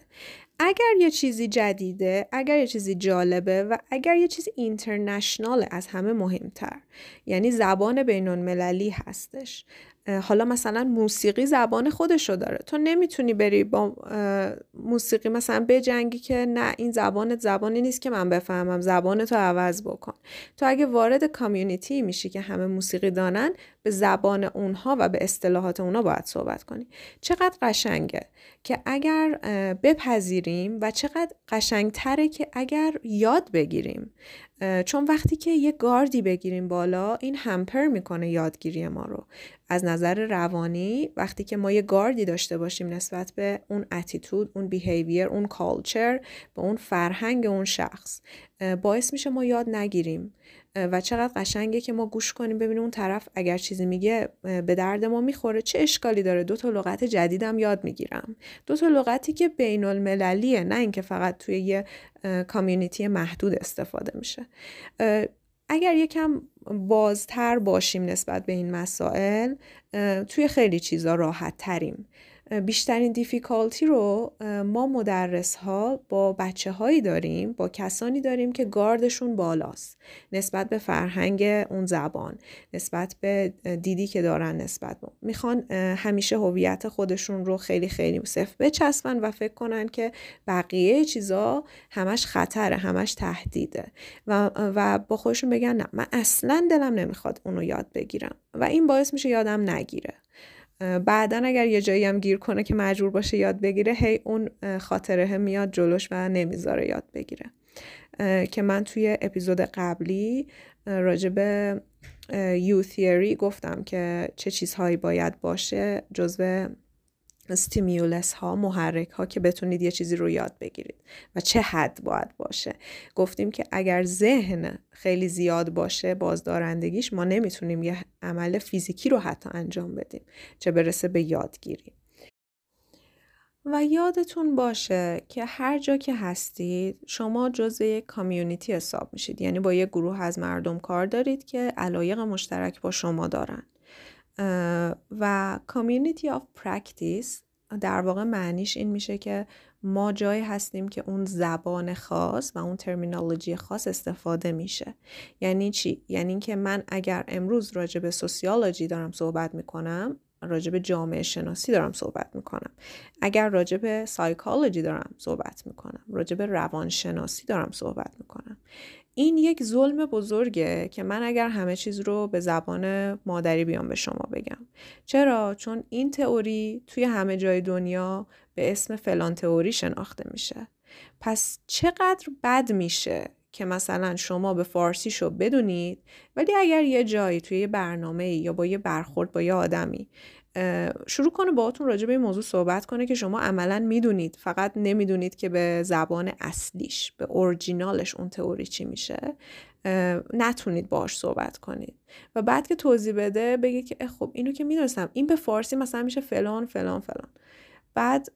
اگر یه چیزی جدیده اگر یه چیزی جالبه و اگر یه چیزی اینترنشنال از همه مهمتر. یعنی زبان بین المللی هستش. حالا مثلا موسیقی زبان خودشو داره. تو نمی‌تونی بری با موسیقی مثلا بجنگی که نه این زبانت زبانی نیست که من بفهمم. زبان تو عوض بکن. تو اگه وارد کامیونیتی میشی که همه موسیقی دانن به زبان اونها و به اصطلاحات اونها باید صحبت کنی. چقدر قشنگه که اگر بپذیریم و چقدر قشنگتره که اگر یاد بگیریم. چون وقتی که یه گاردی بگیریم بالا این همپر می‌کنه یادگیری ما رو. از نظر روانی وقتی که ما یه گاردی داشته باشیم نسبت به اون اتیتود اون بیهیویر اون کالچر به اون فرهنگ اون شخص باعث میشه ما یاد نگیریم. و چقدر قشنگه که ما گوش کنیم ببینیم اون طرف اگر چیزی میگه به درد ما می‌خوره. چه اشکالی داره؟ دو تا لغت جدیدم یاد می‌گیرم. دو تا لغتی که بین المللیه نه اینکه فقط توی یه کامیونیتی محدود استفاده میشه. اگر یکم بازتر باشیم نسبت به این مسائل توی خیلی چیزا راحت تریم بیشترین دیفیکالتی رو ما مدرس ها با بچه هایی داریم با کسانی داریم که گاردشون بالاست نسبت به فرهنگ اون زبان نسبت به دیدی که دارن نسبت به می‌خوان همیشه هویت خودشون رو خیلی خیلی صفر بچسبن و فکر کنن که بقیه چیزا همش خطره همش تهدیده. و, و با خودشون بگن نه من اصلا دلم نمی‌خواد اونو یاد بگیرم. و این باعث میشه یادم نگیره. بعدا اگر یه جایی هم گیر کنه که مجبور باشه یاد بگیره هی اون خاطره میاد جلوش و نمی‌ذاره یاد بگیره. که من توی اپیزود قبلی راجع به یو تیوری گفتم که چه چیزهایی باید باشه جزو استیمیولس ها محرک ها که بتونید یه چیزی رو یاد بگیرید. و چه حد باید باشه؟ گفتیم که اگر ذهن خیلی زیاد باشه بازدارندگیش ما نمی‌تونیم یه عمل فیزیکی رو حتی انجام بدیم. چه برسه به یادگیری. و یادتون باشه که هر جا که هستید شما جزء یک کامیونیتی حساب میشید. یعنی با یک گروه از مردم کار دارید که علایق مشترک با شما دارن. و community of practice در واقع معنیش این میشه که ما جایی هستیم که اون زبان خاص و اون ترمینولوژی خاص استفاده میشه. یعنی چی؟ یعنی که من اگر امروز راجع به سوسیولوژی دارم صحبت می‌کنم راجع به جامعه شناسی دارم صحبت می‌کنم. اگر راجع به سایکولوژی دارم صحبت می‌کنم راجع به روانشناسی دارم صحبت می‌کنم. این یک ظلم بزرگه که من اگر همه چیز رو به زبان مادری بیام به شما بگم. چرا؟ چون این تئوری توی همه جای دنیا به اسم فلان تئوری شناخته میشه. پس چقدر بد میشه که مثلا شما به فارسی شو بدونید ولی اگر یه جایی توی یه برنامه یا با یه برخورد با یه آدمی شروع کنه باهاتون راجع به این موضوع صحبت کنه که شما عملا می‌دونید فقط نمی‌دونید که به زبان اصلیش به اورجینالش اون تئوری چی میشه نتونید باش صحبت کنید. و بعد که توضیح بده بگه که خب اینو که می‌دونستم. این به فارسی مثلا میشه فلان فلان فلان. بعد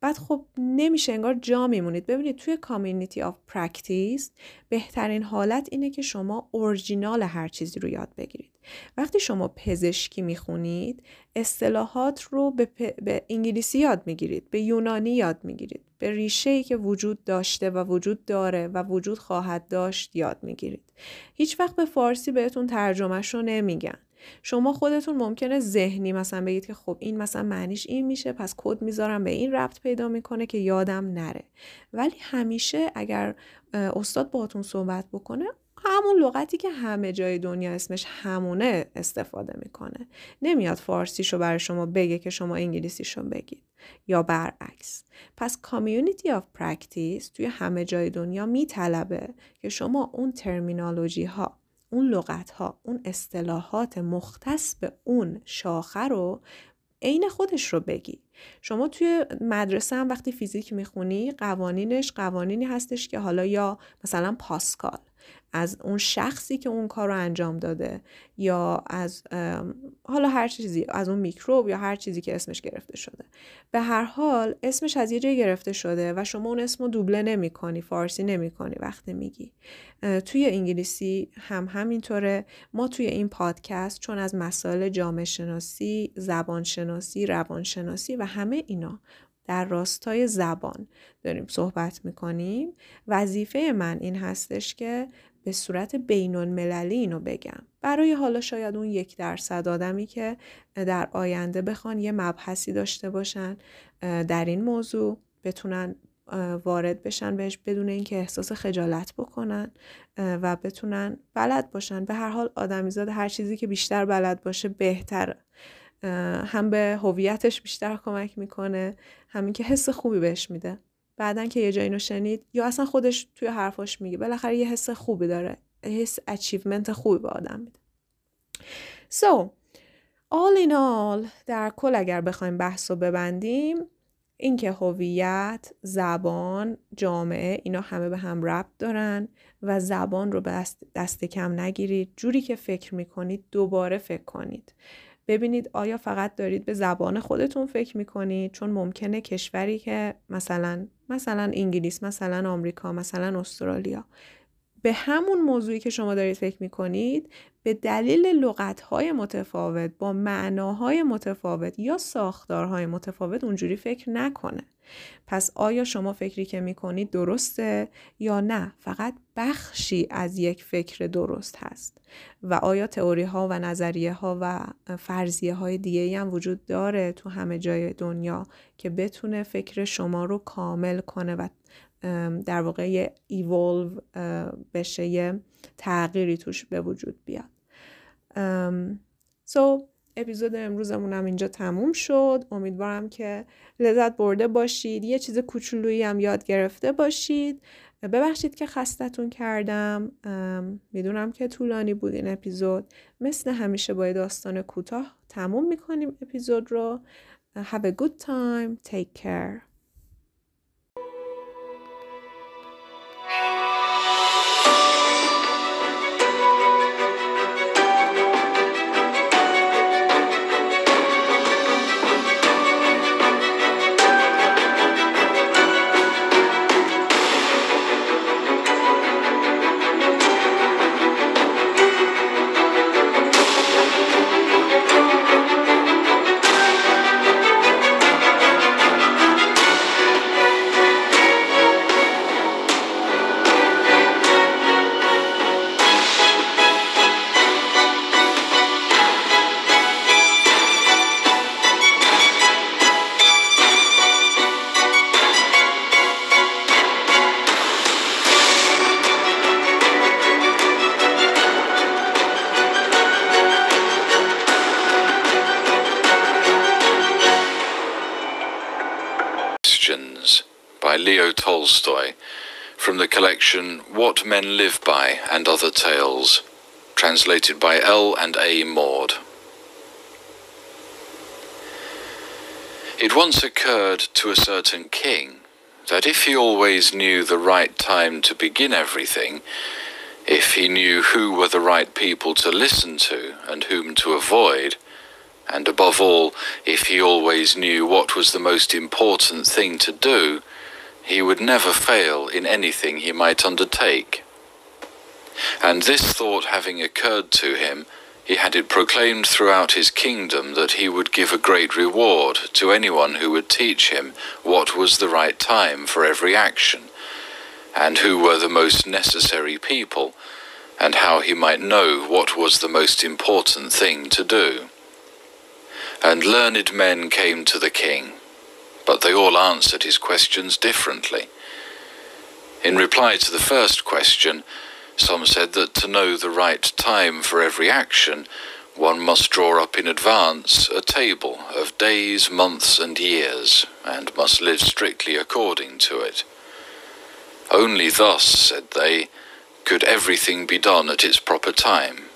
بعد خب نمیشه انگار جا میمونید. ببینید توی community of practice بهترین حالت اینه که شما اورجینال هر چیزی رو یاد بگیرید. وقتی شما پزشکی می‌خونید اصطلاحات رو به, به انگلیسی یاد می‌گیرید به یونانی یاد می‌گیرید به ریشه ای که وجود داشته و وجود داره و وجود خواهد داشت یاد می‌گیرید. هیچ وقت به فارسی بهتون ترجمهش رو نمیگن. شما خودتون ممکنه ذهنی مثلا بگید که خب این مثلا معنیش این میشه پس کد می‌ذارم به این ربط پیدا می‌کنه که یادم نره. ولی همیشه اگر استاد باهاتون صحبت بکنه همون لغتی که همه جای دنیا اسمش همونه استفاده می‌کنه. نمیاد فارسیشو برای شما بگه که شما انگلیسیشو بگید. یا برعکس. پس community of practice توی همه جای دنیا میطلبه که شما اون terminology ها اون لغت ها اون اصطلاحات مختص به اون شاخه رو عین خودش رو بگی. شما توی مدرسه هم وقتی فیزیک می‌خونی قوانینش قوانینی هستش که حالا یا مثلا پاسکال از اون شخصی که اون کار رو انجام داده یا از حالا هر چیزی از اون میکروب یا هر چیزی که اسمش گرفته شده. به هر حال اسمش از یه جایی گرفته شده و شما اون اسم رو دوبله نمی کنی فارسی نمی کنی وقتی میگی. توی انگلیسی هم همینطوره. ما توی این پادکست چون از مسائل جامعه شناسی زبان شناسی روان شناسی و همه اینا در راستای زبان داریم صحبت می‌کنیم وظیفه من این هستش که به صورت بین المللی اینو بگم. برای حالا شاید اون یک درصد آدمی که در آینده بخوان یه مبحثی داشته باشن در این موضوع بتونن وارد بشن بهش بدون اینکه احساس خجالت بکنن و بتونن بلد باشن. به هر حال آدمیزاد هر چیزی که بیشتر بلد باشه بهتره. هم به هویتش بیشتر کمک می‌کنه همین که حس خوبی بهش میده. بعدا که یه جایی رو شنید یا اصلا خودش توی حرفاش میگه. بالاخره یه حس خوبی داره. حس اچیومنت خوبی به آدم میده. So all in all در کل اگر بخوایم بحث رو ببندیم اینکه هویت، زبان، جامعه اینا همه به هم ربط دارن و زبان رو به دست کم نگیرید. جوری که فکر می‌کنید دوباره فکر کنید. ببینید آیا فقط دارید به زبان خودتون فکر می‌کنید؟ چون ممکنه کشوری که مثلا مثلا انگلیس مثلا آمریکا مثلا استرالیا به همون موضوعی که شما دارید فکر می‌کنید به دلیل لغتهای متفاوت با معناهای متفاوت یا ساختارهای متفاوت اونجوری فکر نکنه. پس آیا شما فکری که می‌کنید درسته یا نه؟ فقط بخشی از یک فکر درست هست. و آیا تئوری ها و نظریه ها و فرضیه های دیگه هم وجود داره تو همه جای دنیا که بتونه فکر شما رو کامل کنه و در واقع یه ایولو بشه یه تغییری توش به وجود بیاد؟ سو so, اپیزود امروزمون هم اینجا تموم شد. امیدوارم که لذت برده باشید. یه چیز کوچولویی هم یاد گرفته باشید. ببخشید که خستتون کردم. می‌دونم که طولانی بود این اپیزود. مثل همیشه با داستان کوتاه تموم می‌کنیم اپیزود رو. Have a good time. Take care. Collection What Men Live By and Other Tales, translated by L. and A. Maud. It once occurred to a certain king that if he always knew the right time to begin everything, if he knew who were the right people to listen to and whom to avoid, and above all, if he always knew what was the most important thing to do, he would never fail in anything he might undertake. And this thought having occurred to him, he had it proclaimed throughout his kingdom that he would give a great reward to anyone who would teach him what was the right time for every action, and who were the most necessary people, and how he might know what was the most important thing to do. And learned men came to the king, but they all answered his questions differently. In reply to the first question, some said that to know the right time for every action, one must draw up in advance a table of days, months, and years, and must live strictly according to it. Only thus, said they, could everything be done at its proper time.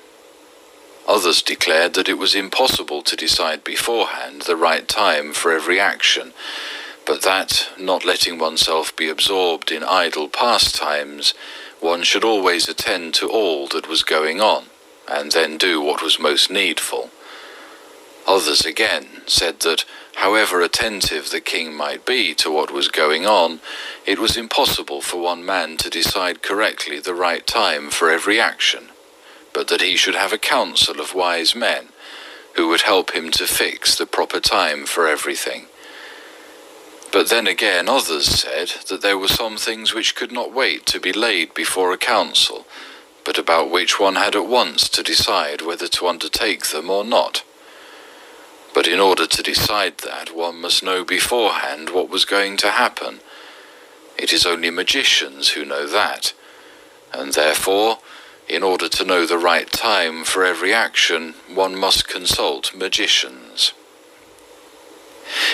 Others declared that it was impossible to decide beforehand the right time for every action, but that, not letting oneself be absorbed in idle pastimes, one should always attend to all that was going on, and then do what was most needful. Others again said that, however attentive the king might be to what was going on, it was impossible for one man to decide correctly the right time for every action, but that he should have a council of wise men who would help him to fix the proper time for everything. But then again others said that there were some things which could not wait to be laid before a council, but about which one had at once to decide whether to undertake them or not. But in order to decide that, one must know beforehand what was going to happen. It is only magicians who know that, and therefore in order to know the right time for every action, one must consult magicians.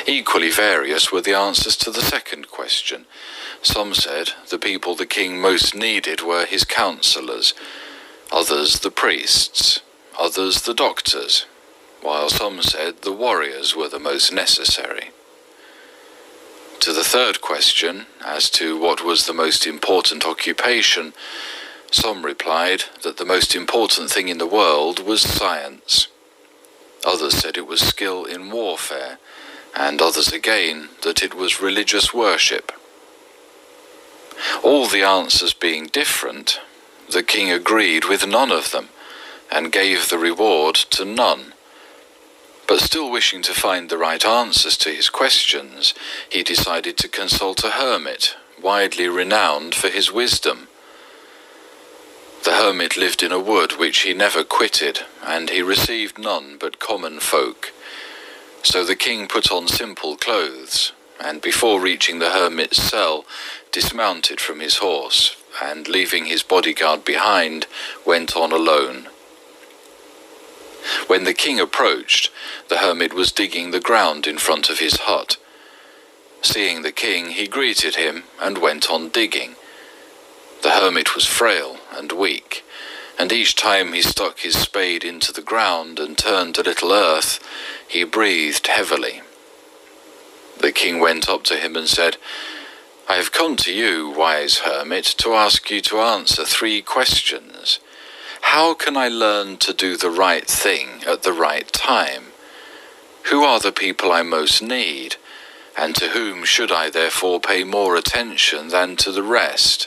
Equally various were the answers to the second question. Some said the people the king most needed were his counsellors, others the priests, others the doctors, while some said the warriors were the most necessary. To the third question, as to what was the most important occupation, some replied that the most important thing in the world was science. Others said it was skill in warfare, and others again that it was religious worship. All the answers being different, The king agreed with none of them and gave the reward to none. But still wishing to find the right answers to his questions, he decided to consult a hermit, widely renowned for his wisdom. The hermit lived in a wood which he never quitted, and he received none but common folk. So the king put on simple clothes, and before reaching the hermit's cell, dismounted from his horse, and leaving his bodyguard behind, went on alone. When the king approached, the hermit was digging the ground in front of his hut. Seeing the king, he greeted him and went on digging. The hermit was frail and weak, and each time he stuck his spade into the ground and turned a little earth, he breathed heavily. The king went up to him and said, I have come to you, wise hermit, to ask you to answer three questions. How can I learn to do the right thing at the right time? Who are the people I most need? And to whom should I therefore pay more attention than to the rest?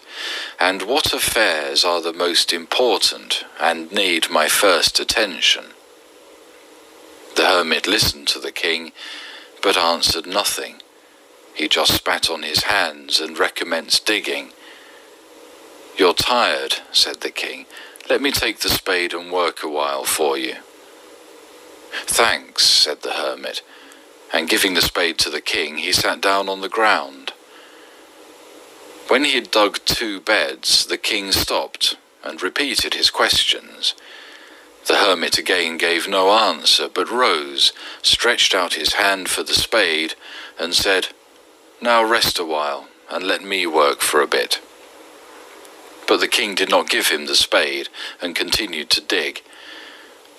And what affairs are the most important and need my first attention? The hermit listened to the king, but answered nothing. He just spat on his hands and recommenced digging. You're tired, said the king. Let me take the spade and work a while for you. Thanks, said the hermit, and giving the spade to the king, he sat down on the ground. When he had dug two beds, the king stopped and repeated his questions. The hermit again gave no answer, but rose, stretched out his hand for the spade, and said, Now rest a while, and let me work for a bit. But the king did not give him the spade, and continued to dig.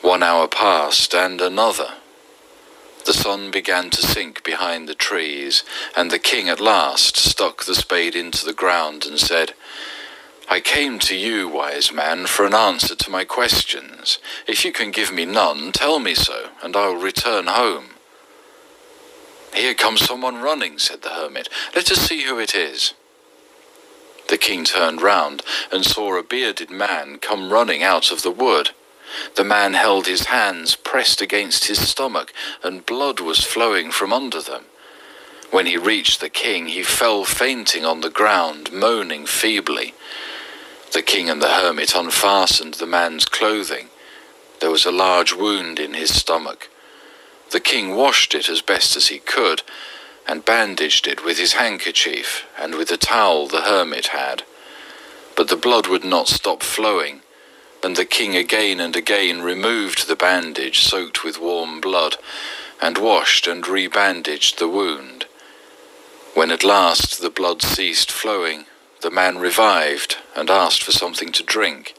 One hour passed, and another. The sun began to sink behind the trees, and the king at last stuck the spade into the ground and said, I came to you, wise man, for an answer to my questions. If you can give me none, tell me so, and I will return home. Here comes someone running, said the hermit. Let us see who it is. The king turned round and saw a bearded man come running out of the wood. The man held his hands pressed against his stomach, and blood was flowing from under them. When he reached the king, he fell fainting on the ground, moaning feebly. The king and the hermit unfastened the man's clothing. There was a large wound in his stomach. The king washed it as best as he could, and bandaged it with his handkerchief and with the towel the hermit had. But the blood would not stop flowing, and the king again and again removed the bandage soaked with warm blood, and washed and rebandaged the wound. When at last the blood ceased flowing, the man revived and asked for something to drink.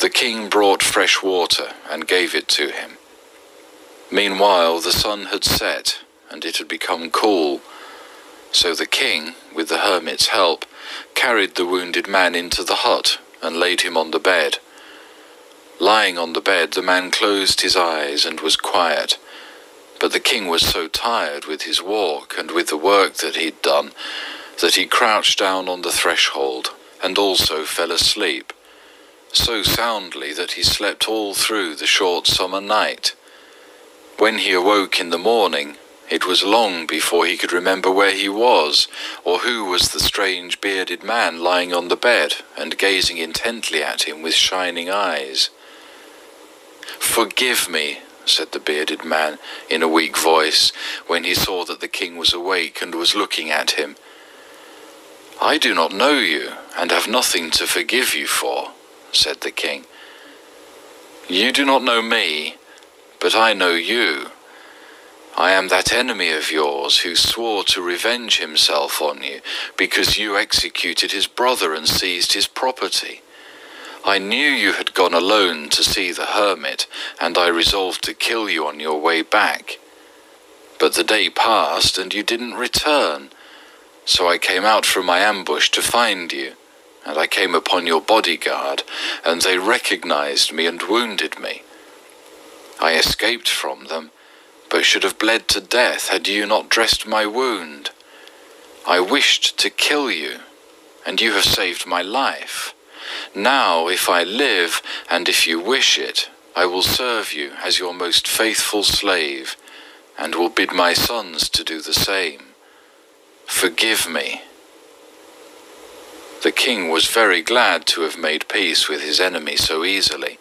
The king brought fresh water and gave it to him. Meanwhile the sun had set, and it had become cool. So the king, with the hermit's help, carried the wounded man into the hut and laid him on the bed. Lying on the bed, the man closed his eyes and was quiet. But the king was so tired with his walk and with the work that he'd done that he crouched down on the threshold and also fell asleep, so soundly that he slept all through the short summer night. When he awoke in the morning, it was long before he could remember where he was, or who was the strange bearded man lying on the bed and gazing intently at him with shining eyes. Forgive me, said the bearded man in a weak voice, when he saw that the king was awake and was looking at him. I do not know you, and have nothing to forgive you for, said the king. You do not know me, but I know you. I am that enemy of yours who swore to revenge himself on you because you executed his brother and seized his property. I knew you had gone alone to see the hermit, and I resolved to kill you on your way back. But the day passed, and you didn't return. So I came out from my ambush to find you, and I came upon your bodyguard, and they recognized me and wounded me. I escaped from them, but should have bled to death had you not dressed my wound. I wished to kill you, and you have saved my life. Now, if I live, and if you wish it, I will serve you as your most faithful slave, and will bid my sons to do the same. Forgive me. The king was very glad to have made peace with his enemy so easily,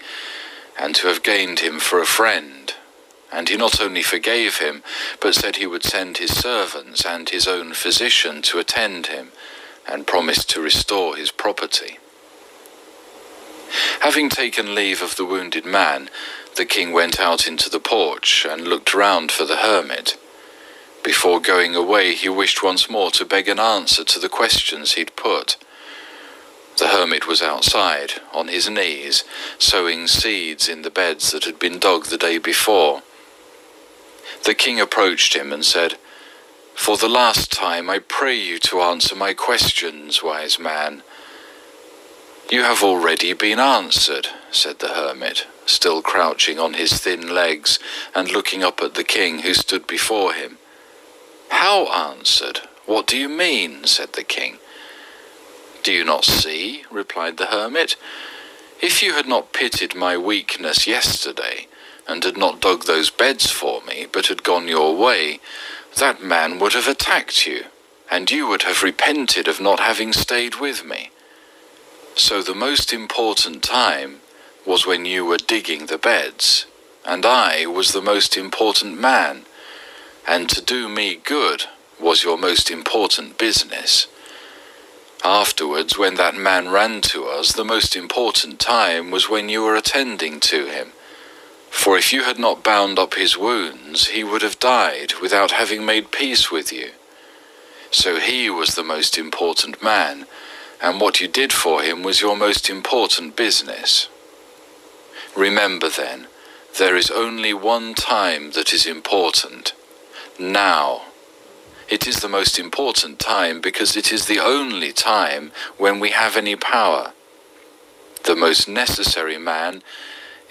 and to have gained him for a friend. And he not only forgave him, but said he would send his servants and his own physician to attend him, and promised to restore his property. Having taken leave of the wounded man, the king went out into the porch and looked round for the hermit. Before going away, he wished once more to beg an answer to the questions he'd put. The hermit was outside, on his knees, sowing seeds in the beds that had been dug the day before. The king approached him and said, For the last time I pray you to answer my questions, wise man. You have already been answered, said the hermit, still crouching on his thin legs and looking up at the king who stood before him. How answered? What do you mean? said the king. Do you not see? replied the hermit. If you had not pitied my weakness yesterday, and had not dug those beds for me, but had gone your way, that man would have attacked you, and you would have repented of not having stayed with me. So the most important time was when you were digging the beds, and I was the most important man, and to do me good was your most important business. Afterwards, when that man ran to us, the most important time was when you were attending to him. For if you had not bound up his wounds, he would have died without having made peace with you. So he was the most important man, and what you did for him was your most important business. Remember then, there is only one time that is important. Now. It is the most important time because it is the only time when we have any power. The most necessary man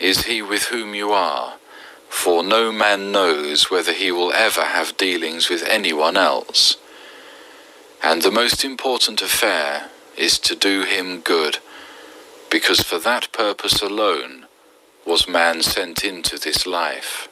is he with whom you are, for no man knows whether he will ever have dealings with anyone else. And the most important affair is to do him good, because for that purpose alone was man sent into this life.